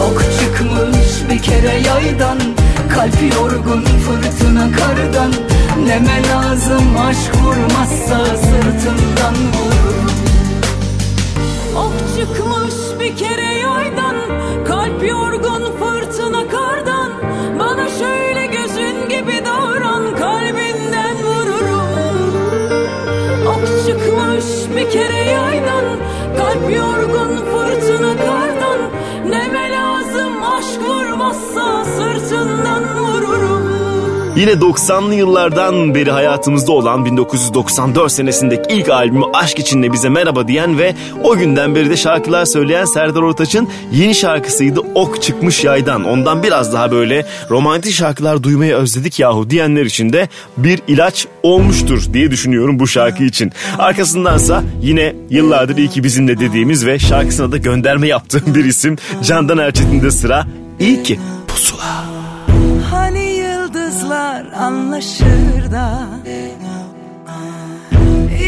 Ok çıkmış bir kere yaydan Kalp yorgun fırtına kardan Neme lazım aşk vurmazsa sırtından vururum Ok çıkmış bir kere yaydan Kalp yorgun fırtına kardan. Bana şöyle gözün gibi davran Kalbinden vururum. Ok çıkmış bir kere yaydan Kalp yorgun Yine 90'lı yıllardan beri hayatımızda olan 1994 senesindeki ilk albümü Aşk İçinle bize merhaba diyen ve o günden beri de şarkılar söyleyen Serdar Ortaç'ın yeni şarkısıydı Ok Çıkmış Yaydan. Ondan biraz daha böyle romantik şarkılar duymayı özledik yahu diyenler için de bir ilaç olmuştur diye düşünüyorum bu şarkı için. Arkasındansa yine yıllardır iyi ki bizimle dediğimiz ve şarkısına da gönderme yaptığım bir isim Candan Erçetin'de sıra. İyi ki pusula. Yıldızlar anlaşır da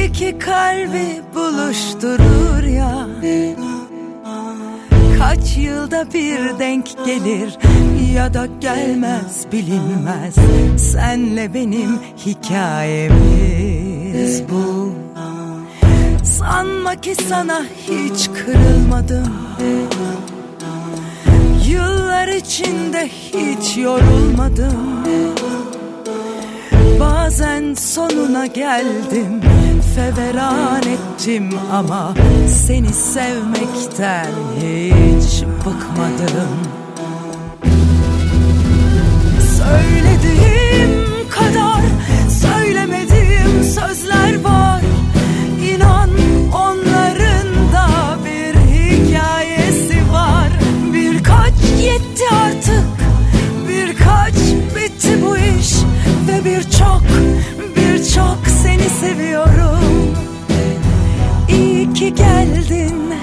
iki kalbi buluşturur ya. Kaç yılda bir denk gelir ya da gelmez bilinmez. Senle benim hikayemiz bu. Sanma ki sana hiç kırılmadım Yıllar içinde hiç yorulmadım. Bazen sonuna geldim Feveran ettim ama Seni sevmekten hiç bıkmadım. Söylediğim kadar Söylemediğim sözler var Ve birçok birçok seni seviyorum. İyi ki geldin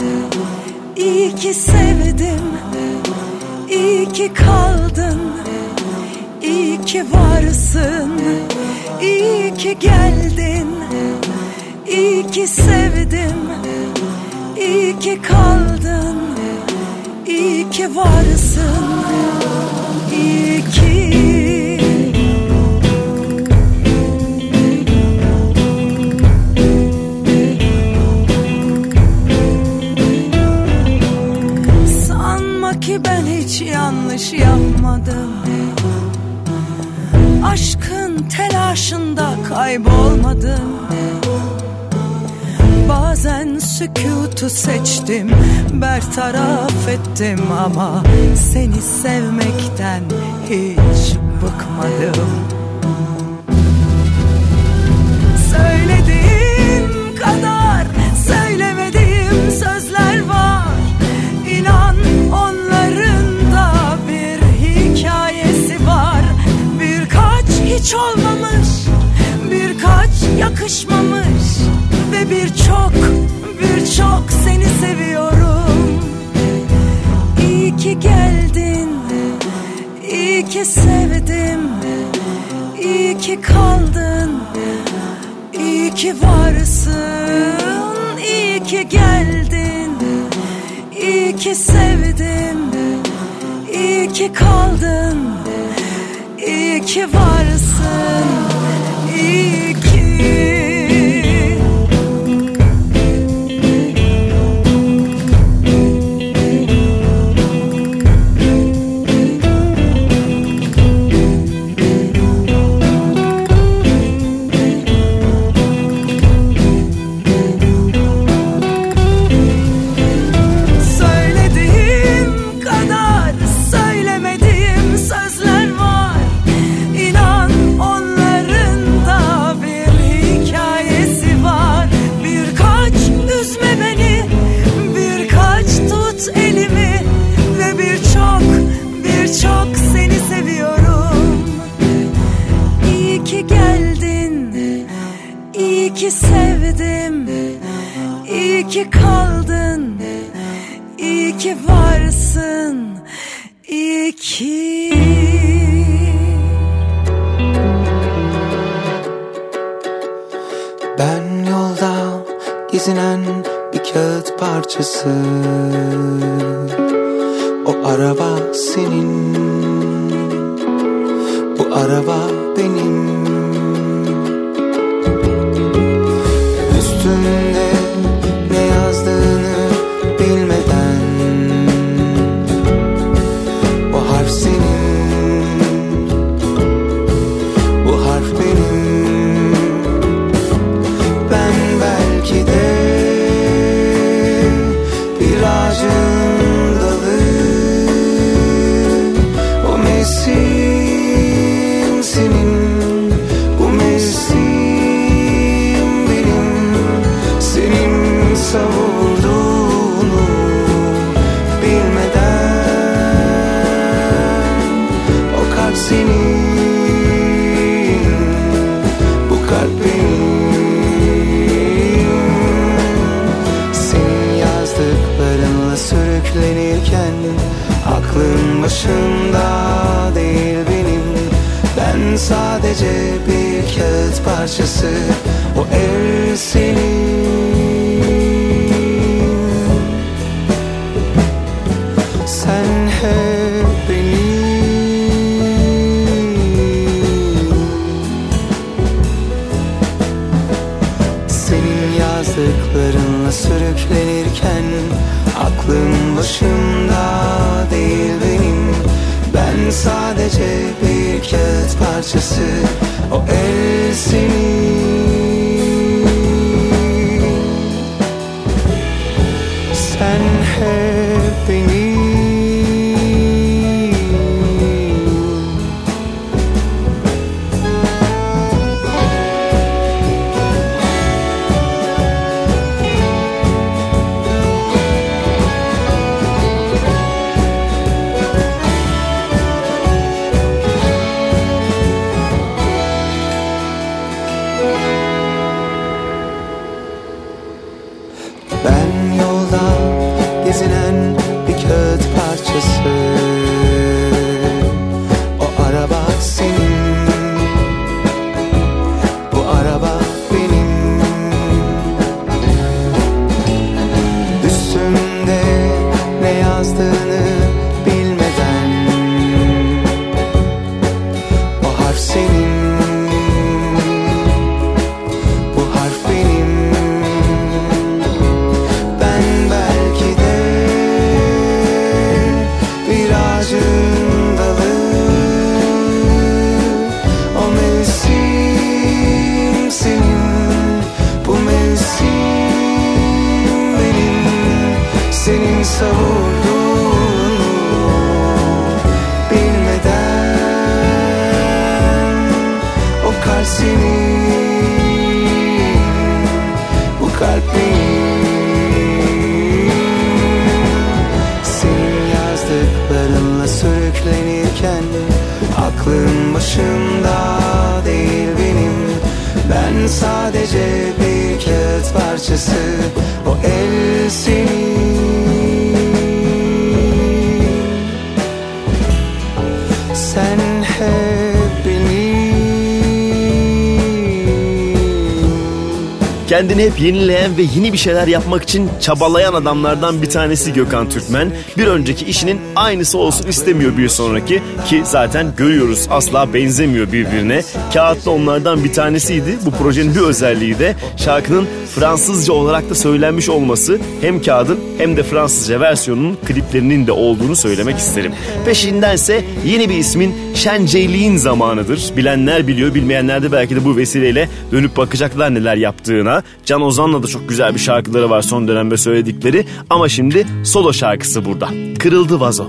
İyi ki sevdim. İyi ki kaldın İyi ki varsın. İyi ki geldin İyi ki sevdim. İyi ki kaldın İyi ki varsın. İyi ki yanlış yapmadım. Aşkın telaşında kaybolmadım. Bazen sükutu seçtim Bertaraf ettim ama Seni sevmekten hiç bıkmadım. hiç olmamış. Birkaç yakışmamış Ve birçok birçok seni seviyorum. İyi ki geldin İyi ki sevdim İyi ki kaldın İyi ki varsın. İyi ki geldin İyi ki sevdim İyi ki kaldın. İyi ki varsın, iyi parçası. O araba senin. Bu araba yenileyen ve yeni bir şeyler yapmak için çabalayan adamlardan bir tanesi Gökhan Türkmen. Bir önceki işinin aynısı olsun istemiyor bir sonraki ki zaten görüyoruz asla benzemiyor birbirine. Kağıtlı onlardan bir tanesiydi. Bu projenin bir özelliği de şarkının Fransızca olarak da söylenmiş olması hem kağıdın hem de Fransızca versiyonunun kliplerinin de olduğunu söylemek isterim. Peşindense yeni bir ismin Şenceyliğin zamanıdır. Bilenler biliyor, bilmeyenler de belki de bu vesileyle dönüp bakacaklar neler yaptığına. Can Ozan'la da çok güzel bir şarkıları var son dönemde söyledikleri. Ama şimdi solo şarkısı burada. Kırıldı vazo.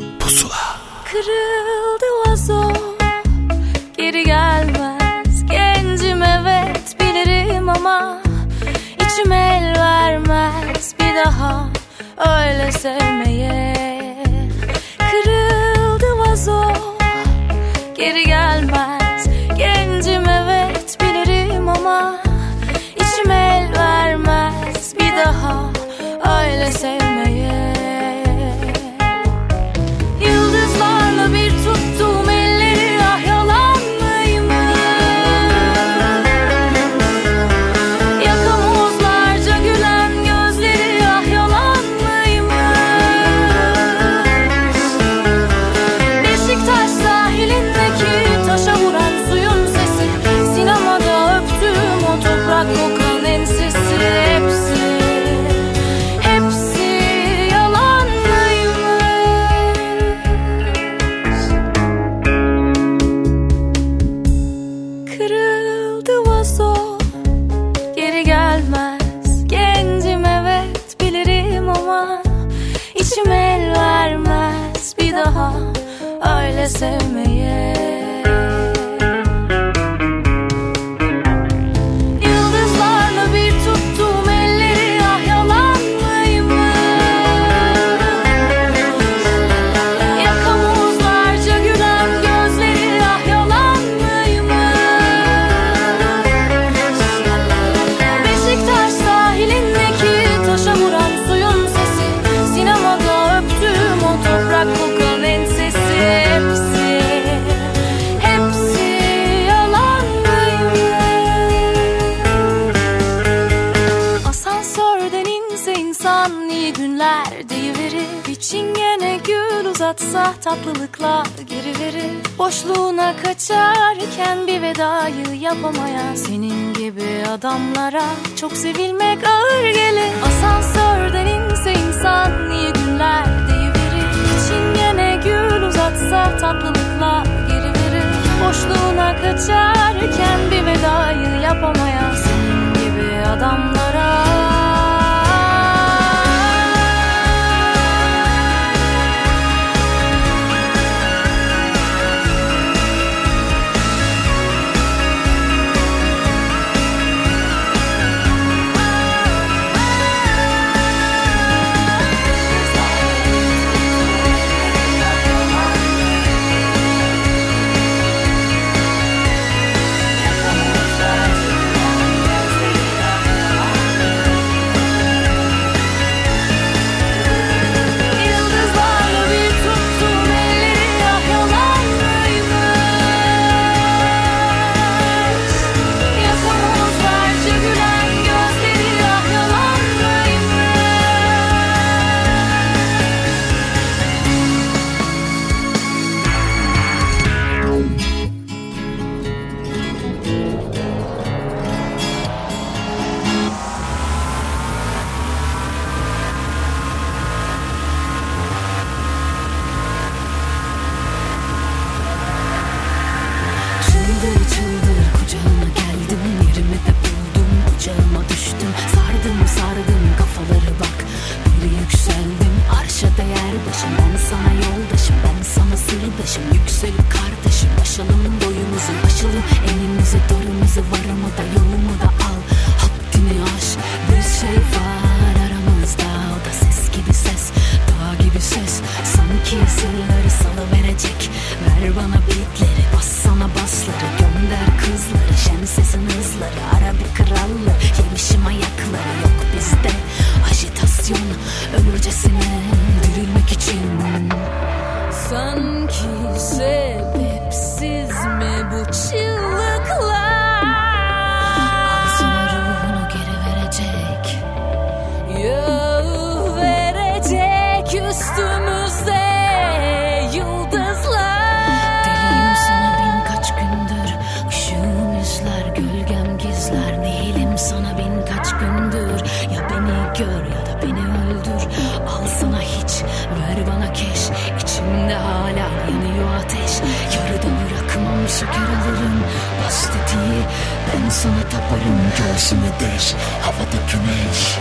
Öyle uzatsa tatlılıkla geri verir. Boşluğuna kaçarken bir vedayı yapamayan Senin gibi adamlara çok sevilmek ağır gelir. Asansörden inse insan iyi günler deyiverir Bir çingene gül uzatsa tatlılıkla geri verir. Boşluğuna kaçarken bir vedayı yapamayan Senin gibi adamlara İçimde hala yanıyor ateş. Yarıda bırakmam şeker alırım Bas ben sana taparım Göğsümü deş havada güneş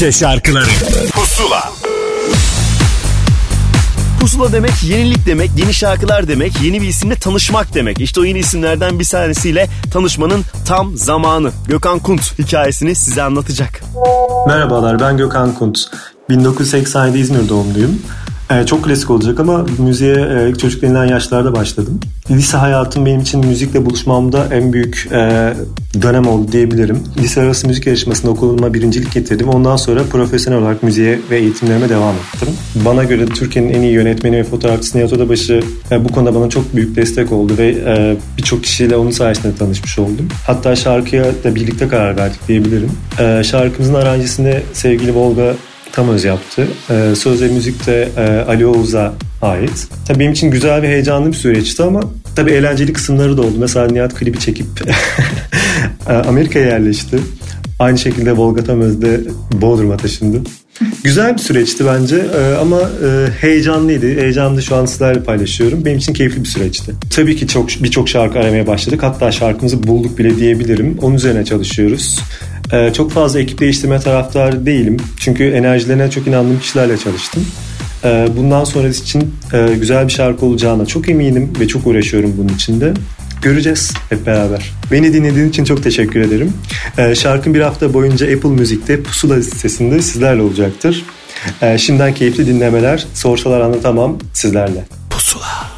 Türkçe şarkıları Pusula Pusula demek yenilik demek, yeni şarkılar demek, yeni bir isimle tanışmak demek. İşte o yeni isimlerden bir tanesiyle tanışmanın tam zamanı. Gökhan Kunt hikayesini size anlatacak. Merhabalar ben Gökhan Kunt. 1987 İzmir doğumluyum. Ee, çok klasik olacak ama müziğe e, çocuk denilen yaşlarda başladım. Lise hayatım benim için müzikle buluşmamda en büyük e, dönem oldu diyebilirim. Lise arası müzik yarışmasında okuluma birincilik getirdim. Ondan sonra profesyonel olarak müziğe ve eğitimlerime devam ettim. Bana göre Türkiye'nin en iyi yönetmeni ve fotoğrafçısı Nihat Odabaşı e, bu konuda bana çok büyük destek oldu ve e, birçok kişiyle onun sayesinde tanışmış oldum. Hatta şarkıya da birlikte karar verdik diyebilirim. E, şarkımızın aranjesini sevgili Volga Tamöz yaptı. Söz ve müzik de Ali Oğuz'a ait. Tabii benim için güzel ve heyecanlı bir süreçti ama tabii eğlenceli kısımları da oldu. Mesela Nihat klibi çekip Amerika'ya yerleşti. Aynı şekilde Volga Tamöz de Bodrum'a taşındı. Güzel bir süreçti bence e, ama e, heyecanlıydı. Heyecanlı şu an sizlerle paylaşıyorum. Benim için keyifli bir süreçti. Tabii ki çok birçok şarkı aramaya başladık. Hatta şarkımızı bulduk bile diyebilirim. Onun üzerine çalışıyoruz. E, çok fazla ekip değiştirme taraftarı değilim. Çünkü enerjilerine çok inandığım kişilerle çalıştım. Bundan sonrası için e, güzel bir şarkı olacağına çok eminim ve çok uğraşıyorum bunun için de. Göreceğiz hep beraber. Beni dinlediğin için çok teşekkür ederim. Ee, şarkım bir hafta boyunca Apple Müzik'te Pusula listesinde sizlerle olacaktır. Ee, şimdiden keyifli dinlemeler. Sorsalar anlatamam sizlerle. Pusula.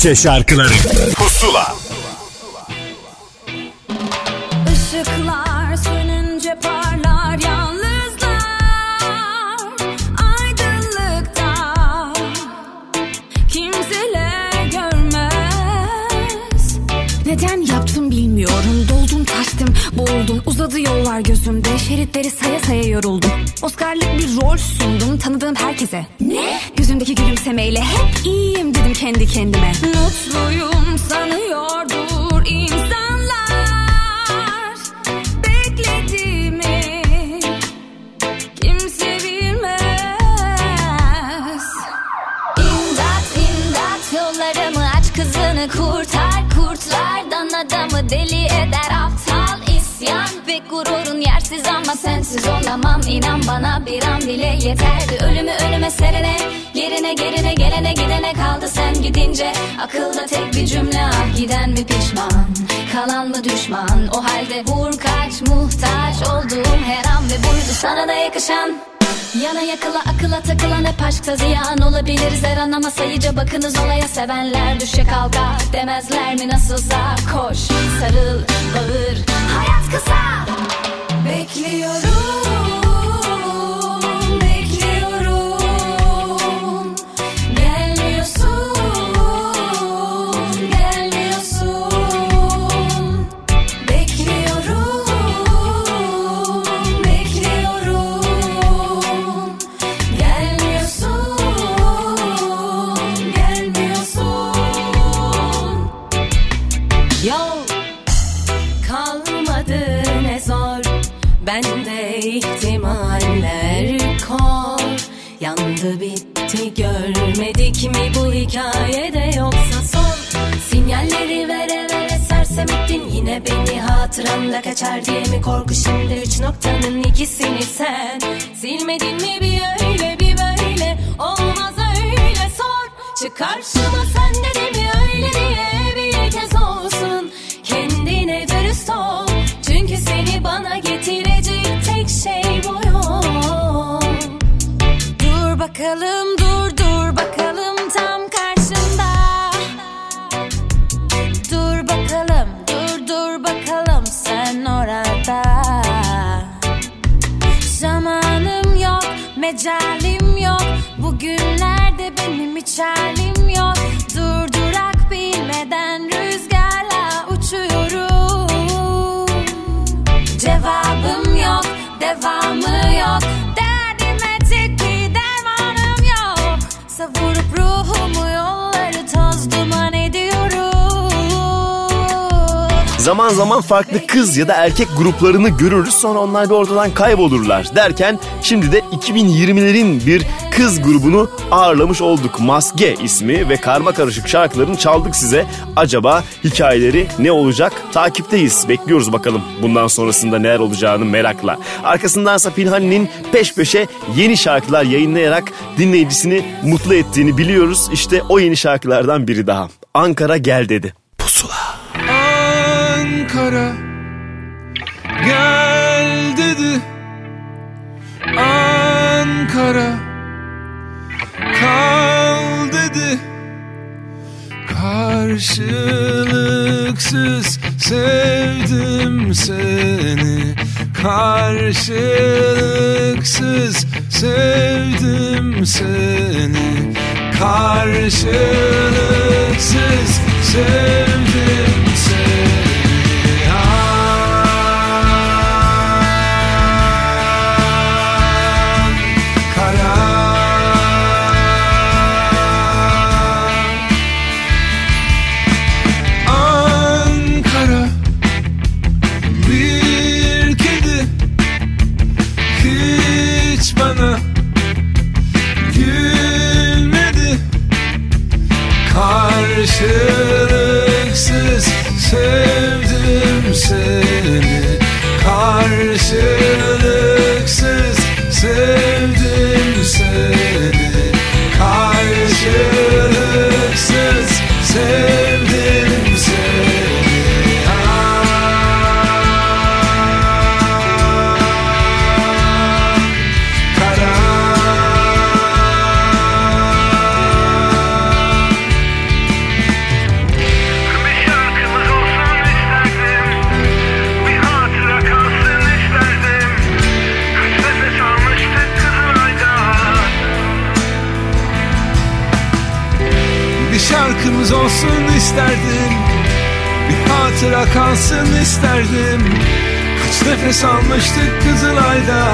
Bahçe şarkıları. yakıla akıla takılan hep aşkta ziyan Olabiliriz. Her an sayıca bakınız olaya Sevenler düşe kalka demezler mi nasılsa. Koş, sarıl, bağır, hayat kısa. Zaman farklı kız ya da erkek gruplarını görürüz sonra onlar bir ortadan kaybolurlar derken şimdi de 2020'lerin bir kız grubunu ağırlamış olduk. Maske ismi ve karma karışık şarkılarını çaldık size. Acaba hikayeleri ne olacak? Takipteyiz. Bekliyoruz bakalım bundan sonrasında neler olacağını merakla. Arkasındansa Pinhani'nin peş peşe yeni şarkılar yayınlayarak dinleyicisini mutlu ettiğini biliyoruz. İşte o yeni şarkılardan biri daha. Ankara gel dedi. Ankara gel dedi Ankara. Kal dedi Karşılıksız sevdim seni. Karşılıksız sevdim seni. Karşılıksız sevdim seni isterdim. Bir hatıra kalsın isterdim. Kaç nefes almıştık Kızılay'da.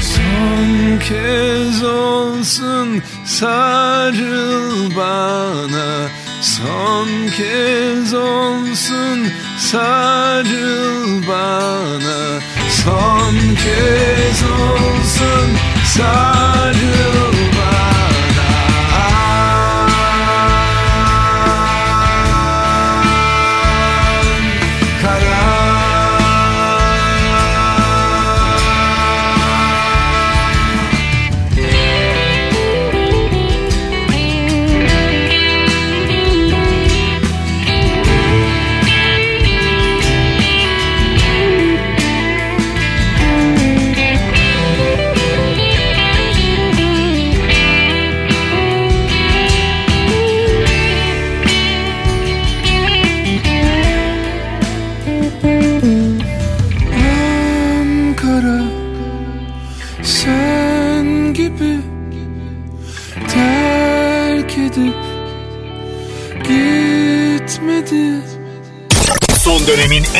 Son kez olsun sarıl bana. Son kez olsun sarıl bana. Son kez olsun sarıl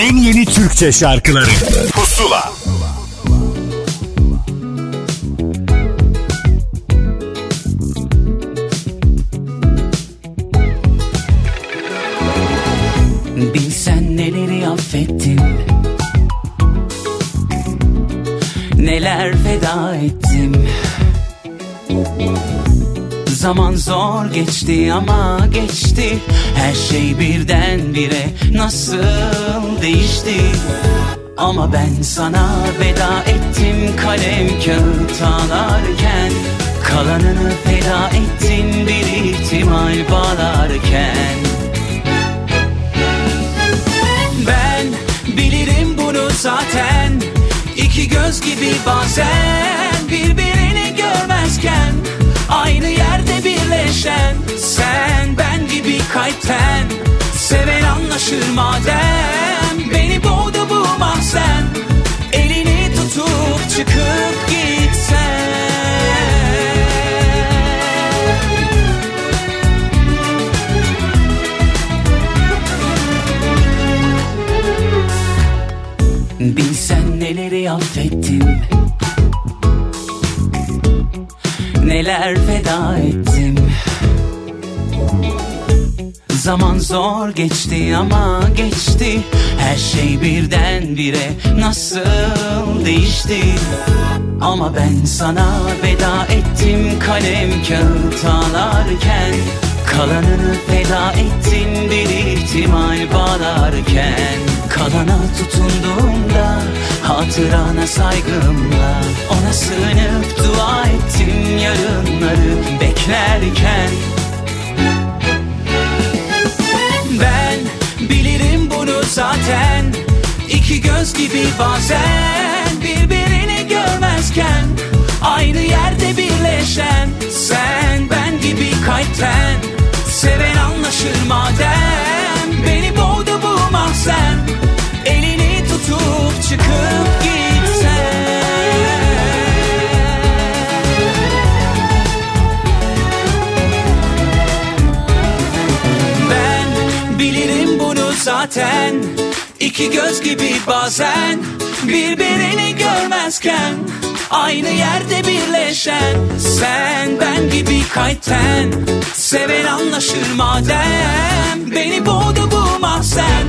en yeni Türkçe şarkıları. Pusula. Bilsen neleri affettim Neler feda ettim Zaman zor geçti ama geçti. Her şey birdenbire nasıl değişti? Ama ben sana veda ettim kalem kağıt ağlarken Kalanını feda ettin bir ihtimal bağlarken. Ben bilirim bunu zaten. İki göz gibi bazen birbirini birleşen Sen ben gibi kalpten. Seven anlaşır madem Beni boğdu bu mahzen. Elini tutup çıkıp gitsen. Bilsen neleri affettim. Neler feda ettim Zaman zor geçti ama geçti. Her şey birdenbire nasıl değişti? Ama ben sana veda ettim kalem kağıt ağlarken Kalanını feda ettin bir ihtimal bağlarken. Kalana tutunduğumda hatırana saygımla. Ona sığınıp dua ettim yarınları beklerken zaten. İki göz gibi bazen birbirini görmezken Aynı yerde birleşen sen ben gibi kalpten. Seven anlaşır madem Beni boğdu bu mahzen. Elini tutup çıkıp gitsen zaten. İki göz gibi bazen Birbirini görmezken Aynı yerde birleşen Sen ben gibi kalpten Seven anlaşır madem. Beni boğdu bu mahzen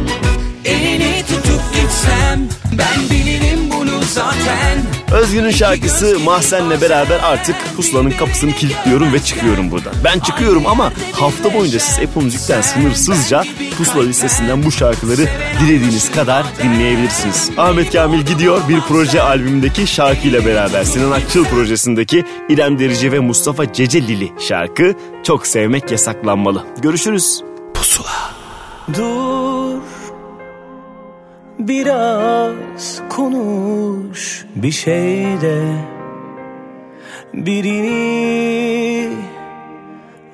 Elini tutup gitsem Ben bilirim bunu zaten Özgür'ün şarkısı Mahsen'le beraber artık Pusula'nın kapısını kilitliyorum ve çıkıyorum buradan. Ben çıkıyorum ama hafta boyunca siz Apple Müzik'ten sınırsızca Pusula listesinden bu şarkıları dilediğiniz kadar dinleyebilirsiniz. Ahmet Kamil gidiyor bir proje albümündeki şarkıyla beraber Sinan Akçıl projesindeki İrem Derici ve Mustafa Cecelili şarkı Çok Sevmek Yasaklanmalı. Görüşürüz. Pusula. Dur Biraz konuş bir şey de. Birini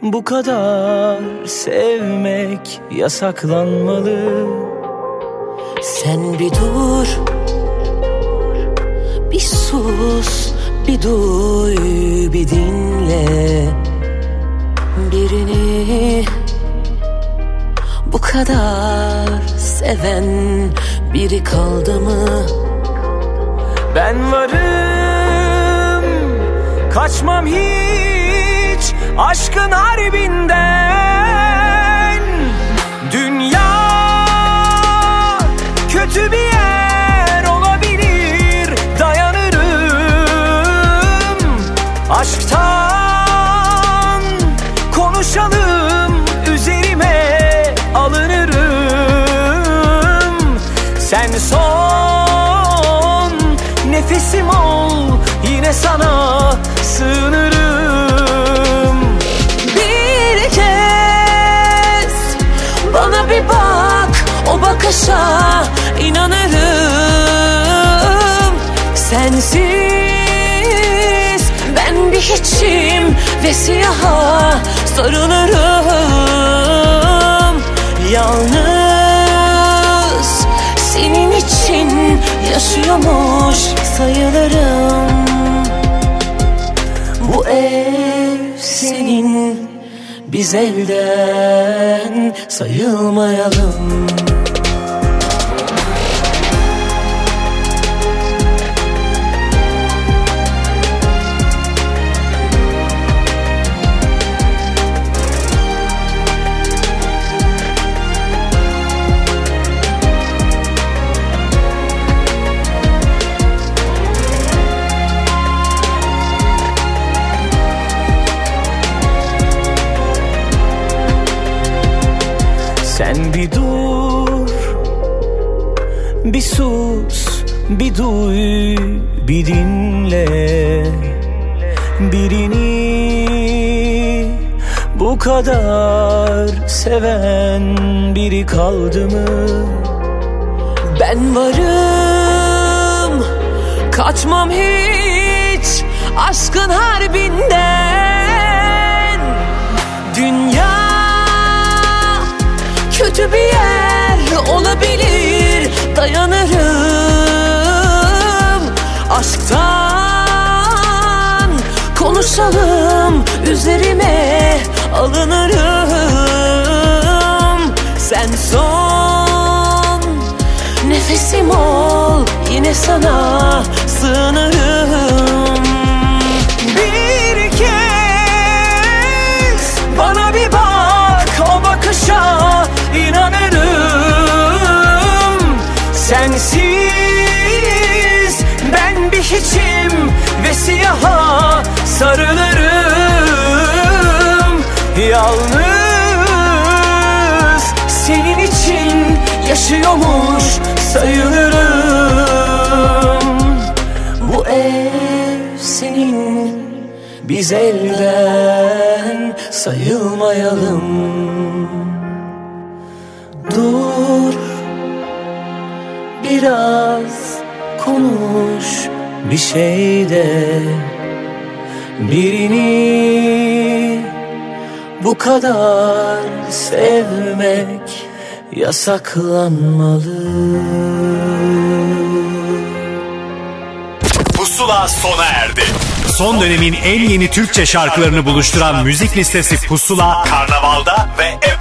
bu kadar sevmek yasaklanmalı. Sen bir dur Bir sus Bir duy Bir dinle. Birini Bu kadar Seven Biri kaldı mı? Ben varım. Kaçmam hiç Aşkın harbinden. Dünya Kötü bir yer olabilir. Dayanırım. Aşktan Bakışa inanırım. Sensiz Ben bir hiçim Ve siyaha sarılırım. Yalnız Senin için Yaşıyormuş sayılırım. Bu ev senin Biz elden sayılmayalım duy, bir dinle Birini bu kadar seven biri kaldı mı? Ben varım Kaçmam hiç Aşkın harbinden Dünya Kötü bir yer olabilir Dayanırım Konuşalım Üzerime alınırım. Sen son Nefesim ol yine sana sığınırım sarılırım. Yalnız senin için yaşıyormuş sayılırım. Bu ev senin biz elden sayılmayalım. Dur biraz konuş bir şey de Birini bu kadar sevmek yasaklanmalı Pusula sona erdi. Son dönemin en yeni Türkçe şarkılarını buluşturan müzik listesi Pusula, Karnaval'da ve.